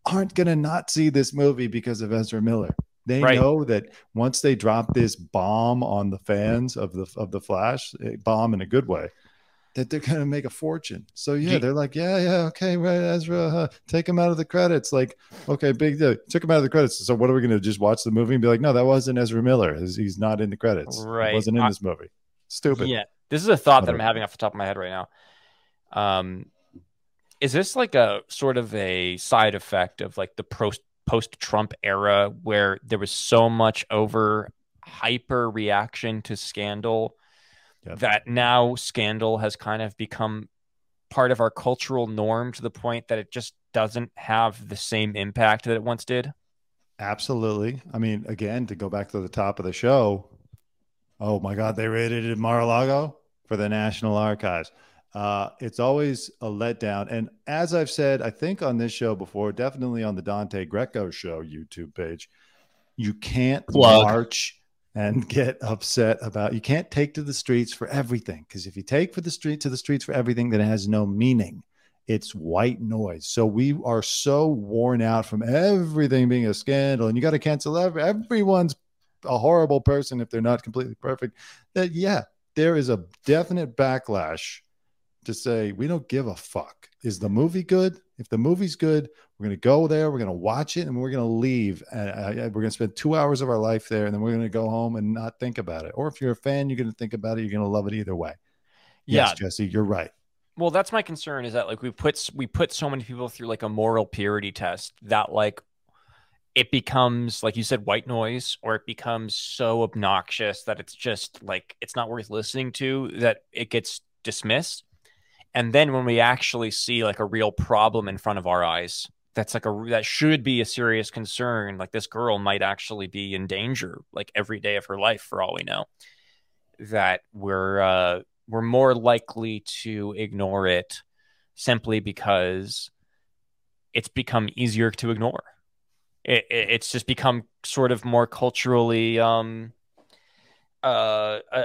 aren't going to not see this movie because of Ezra Miller. They Right. know that once they drop this bomb on the fans of the of the Flash, a bomb in a good way, that they're going to make a fortune. So yeah, they're like, yeah, yeah, okay, right, Ezra, uh, take him out of the credits. Like, okay, big deal. Took him out of the credits. So what are we going to just watch the movie and be like, no, that wasn't Ezra Miller. He's, he's not in the credits. Right. He wasn't in I- this movie. Stupid. Yeah, this is a thought that I'm having off the top of my head right now. Um, is this like a sort of a side effect of like the post post Trump era where there was so much over hyper reaction to scandal Yep. that now scandal has kind of become part of our cultural norm to the point that it just doesn't have the same impact that it once did? Absolutely. I mean, again, to go back to the top of the show, oh my God, they raided it Mar-a-Lago for the National Archives. Uh, it's always a letdown. And as I've said, I think on this show before, definitely on the Dante Greco show YouTube page, you can't Plug. march and get upset about you can't take to the streets for everything because if you take for the street to the streets for everything then it has no meaning it's white noise so we are so worn out from everything being a scandal and you got to cancel every, everyone's a horrible person if they're not completely perfect that yeah there is a definite backlash to say we don't give a fuck. Is the movie good? If the movie's good we're going to go there we're going to watch it and we're going to leave and uh, we're going to spend two hours of our life there and then we're going to go home and not think about it. Or if you're a fan you're going to think about it you're going to love it either way. Yeah, yes jesse you're right. Well that's my concern is that like we put we put so many people through like a moral purity test that like it becomes like you said white noise or it becomes so obnoxious that it's just like it's not worth listening to that it gets dismissed and then when we actually see like a real problem in front of our eyes that's like a that should be a serious concern like this girl might actually be in danger like every day of her life for all we know that we're uh we're more likely to ignore it simply because it's become easier to ignore. It, it, it's just become sort of more culturally, um, uh, uh,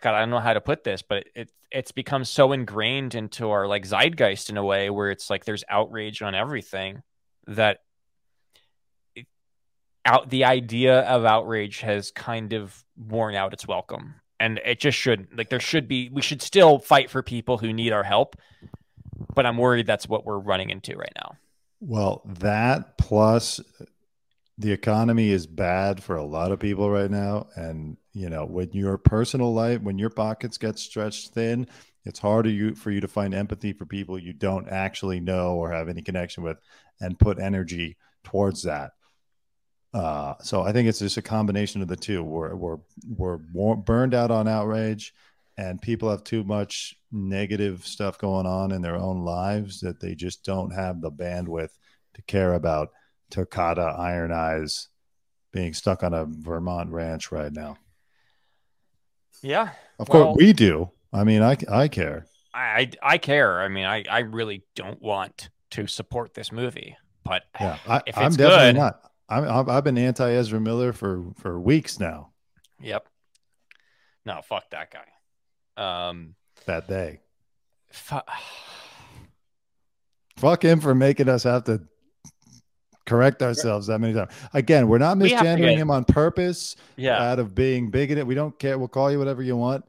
God, I don't know how to put this, but it, it it's become so ingrained into our like zeitgeist in a way where it's like there's outrage on everything that it, out the idea of outrage has kind of worn out its welcome. And it just shouldn't like there should be we should still fight for people who need our help but i'm worried that's what we're running into right now. Well that plus the economy is bad for a lot of people right now and you know when your personal life when your pockets get stretched thin it's harder you for you to find empathy for people you don't actually know or have any connection with and put energy towards that uh, so I think it's just a combination of the two. We're we're we're war- burned out on outrage, and people have too much negative stuff going on in their own lives that they just don't have the bandwidth to care about Tokata Iron Eyes being stuck on a Vermont ranch right now. yeah Of Well- course, we do. I mean, I I care. I, I care i mean i i really don't want to support this movie but Yeah, I, if I'm it's definitely good not. I'm, I've I've been anti Ezra Miller for for weeks now. yep no fuck that guy um That day. fu- Fuck him for making us have to correct ourselves that many times. Again, we're not We misgendering him on purpose yeah out of being bigoted. We don't care. We'll call you whatever you want.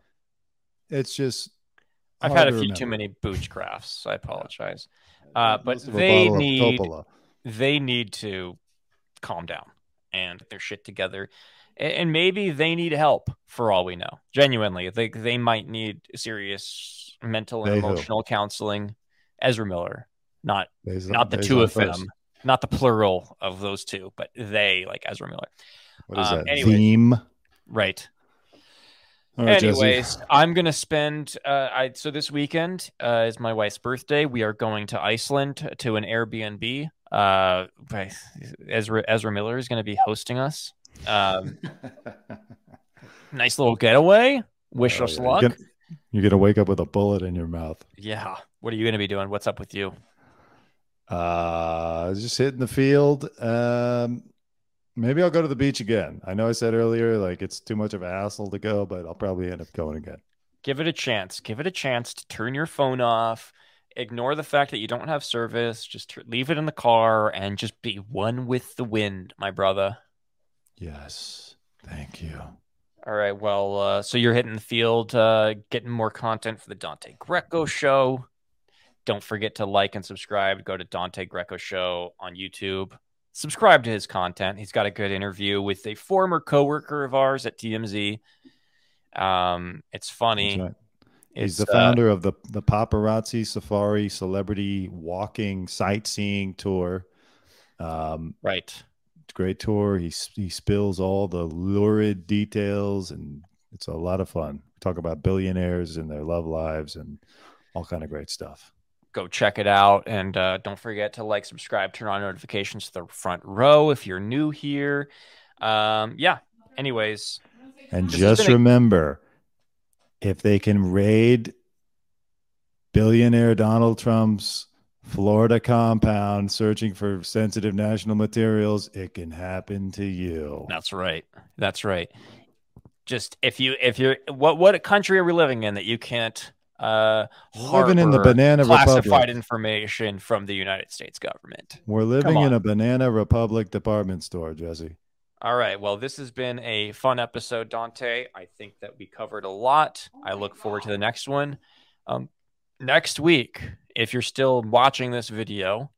It's just i've had a to few too many Boochcrafts i apologize uh but Most of a they need they need to calm down and get their shit together and maybe they need help for all we know genuinely they, they might need serious mental and They who? emotional counseling ezra miller not on- not the based two of first. them not the plural of those two but they like ezra miller What is Um, that? anyways. Theme. right All right, Jesse. Anyways, I'm gonna spend. Uh, I so this weekend uh, is my wife's birthday. We are going to Iceland to an Airbnb. Uh, Ezra Ezra Miller is gonna be hosting us. Um, nice little getaway. Wish Oh, us yeah. luck. You're gonna, you're gonna wake up with a bullet in your mouth. Yeah. What are you gonna be doing? What's up with you? Uh, just hitting the field. Um, Maybe I'll go to the beach again. I know I said earlier like it's too much of a hassle to go, but I'll probably end up going again. Give it a chance. Give it a chance to turn your phone off. Ignore the fact that you don't have service. Just leave it in the car and just be one with the wind, my brother. Yes. Thank you. All right. Well, uh, so you're hitting the field, uh, getting more content for the Dante Greco show. Don't forget to like and subscribe. Go to Dante Greco show on YouTube. Subscribe to his content. He's got a good interview with a former coworker of ours at TMZ. Um, it's funny. Right. He's It's, the uh, founder of the the Paparazzi Safari Celebrity Walking Sightseeing Tour. Um, right. it's a great tour. He he spills all the lurid details, and it's a lot of fun. Talk about billionaires and their love lives and all kind of great stuff. Go check it out. And uh, don't forget to like subscribe turn on notifications to the front row if you're new here. Um, yeah anyways. And just been a- remember, if they can raid billionaire Donald Trump's Florida compound searching for sensitive national materials, it can happen to you. that's right. That's right. Just if you if you're what what country are we living in that you can't uh living in the banana classified republic. information from the united states government We're living in a banana republic department store, Jesse. All right. Well, this has been a fun episode, Dante. I think that we covered a lot. I look forward to the next one. Um, next week, if you're still watching this video,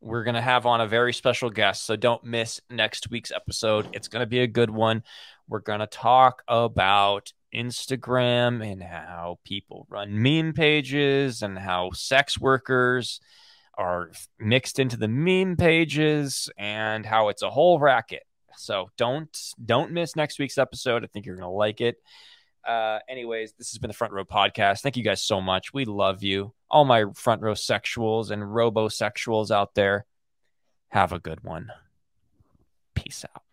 we're going to have on a very special guest. So don't miss next week's episode. It's going to be a good one. We're going to talk about Instagram and how people run meme pages and how sex workers are mixed into the meme pages and how it's a whole racket. So don't don't miss next week's episode. I think you're gonna like it. Uh, anyways, this has been the Front Row Podcast. Thank you guys so much. We love you. All my front row sexuals and robosexuals out there. Have a good one. Peace out.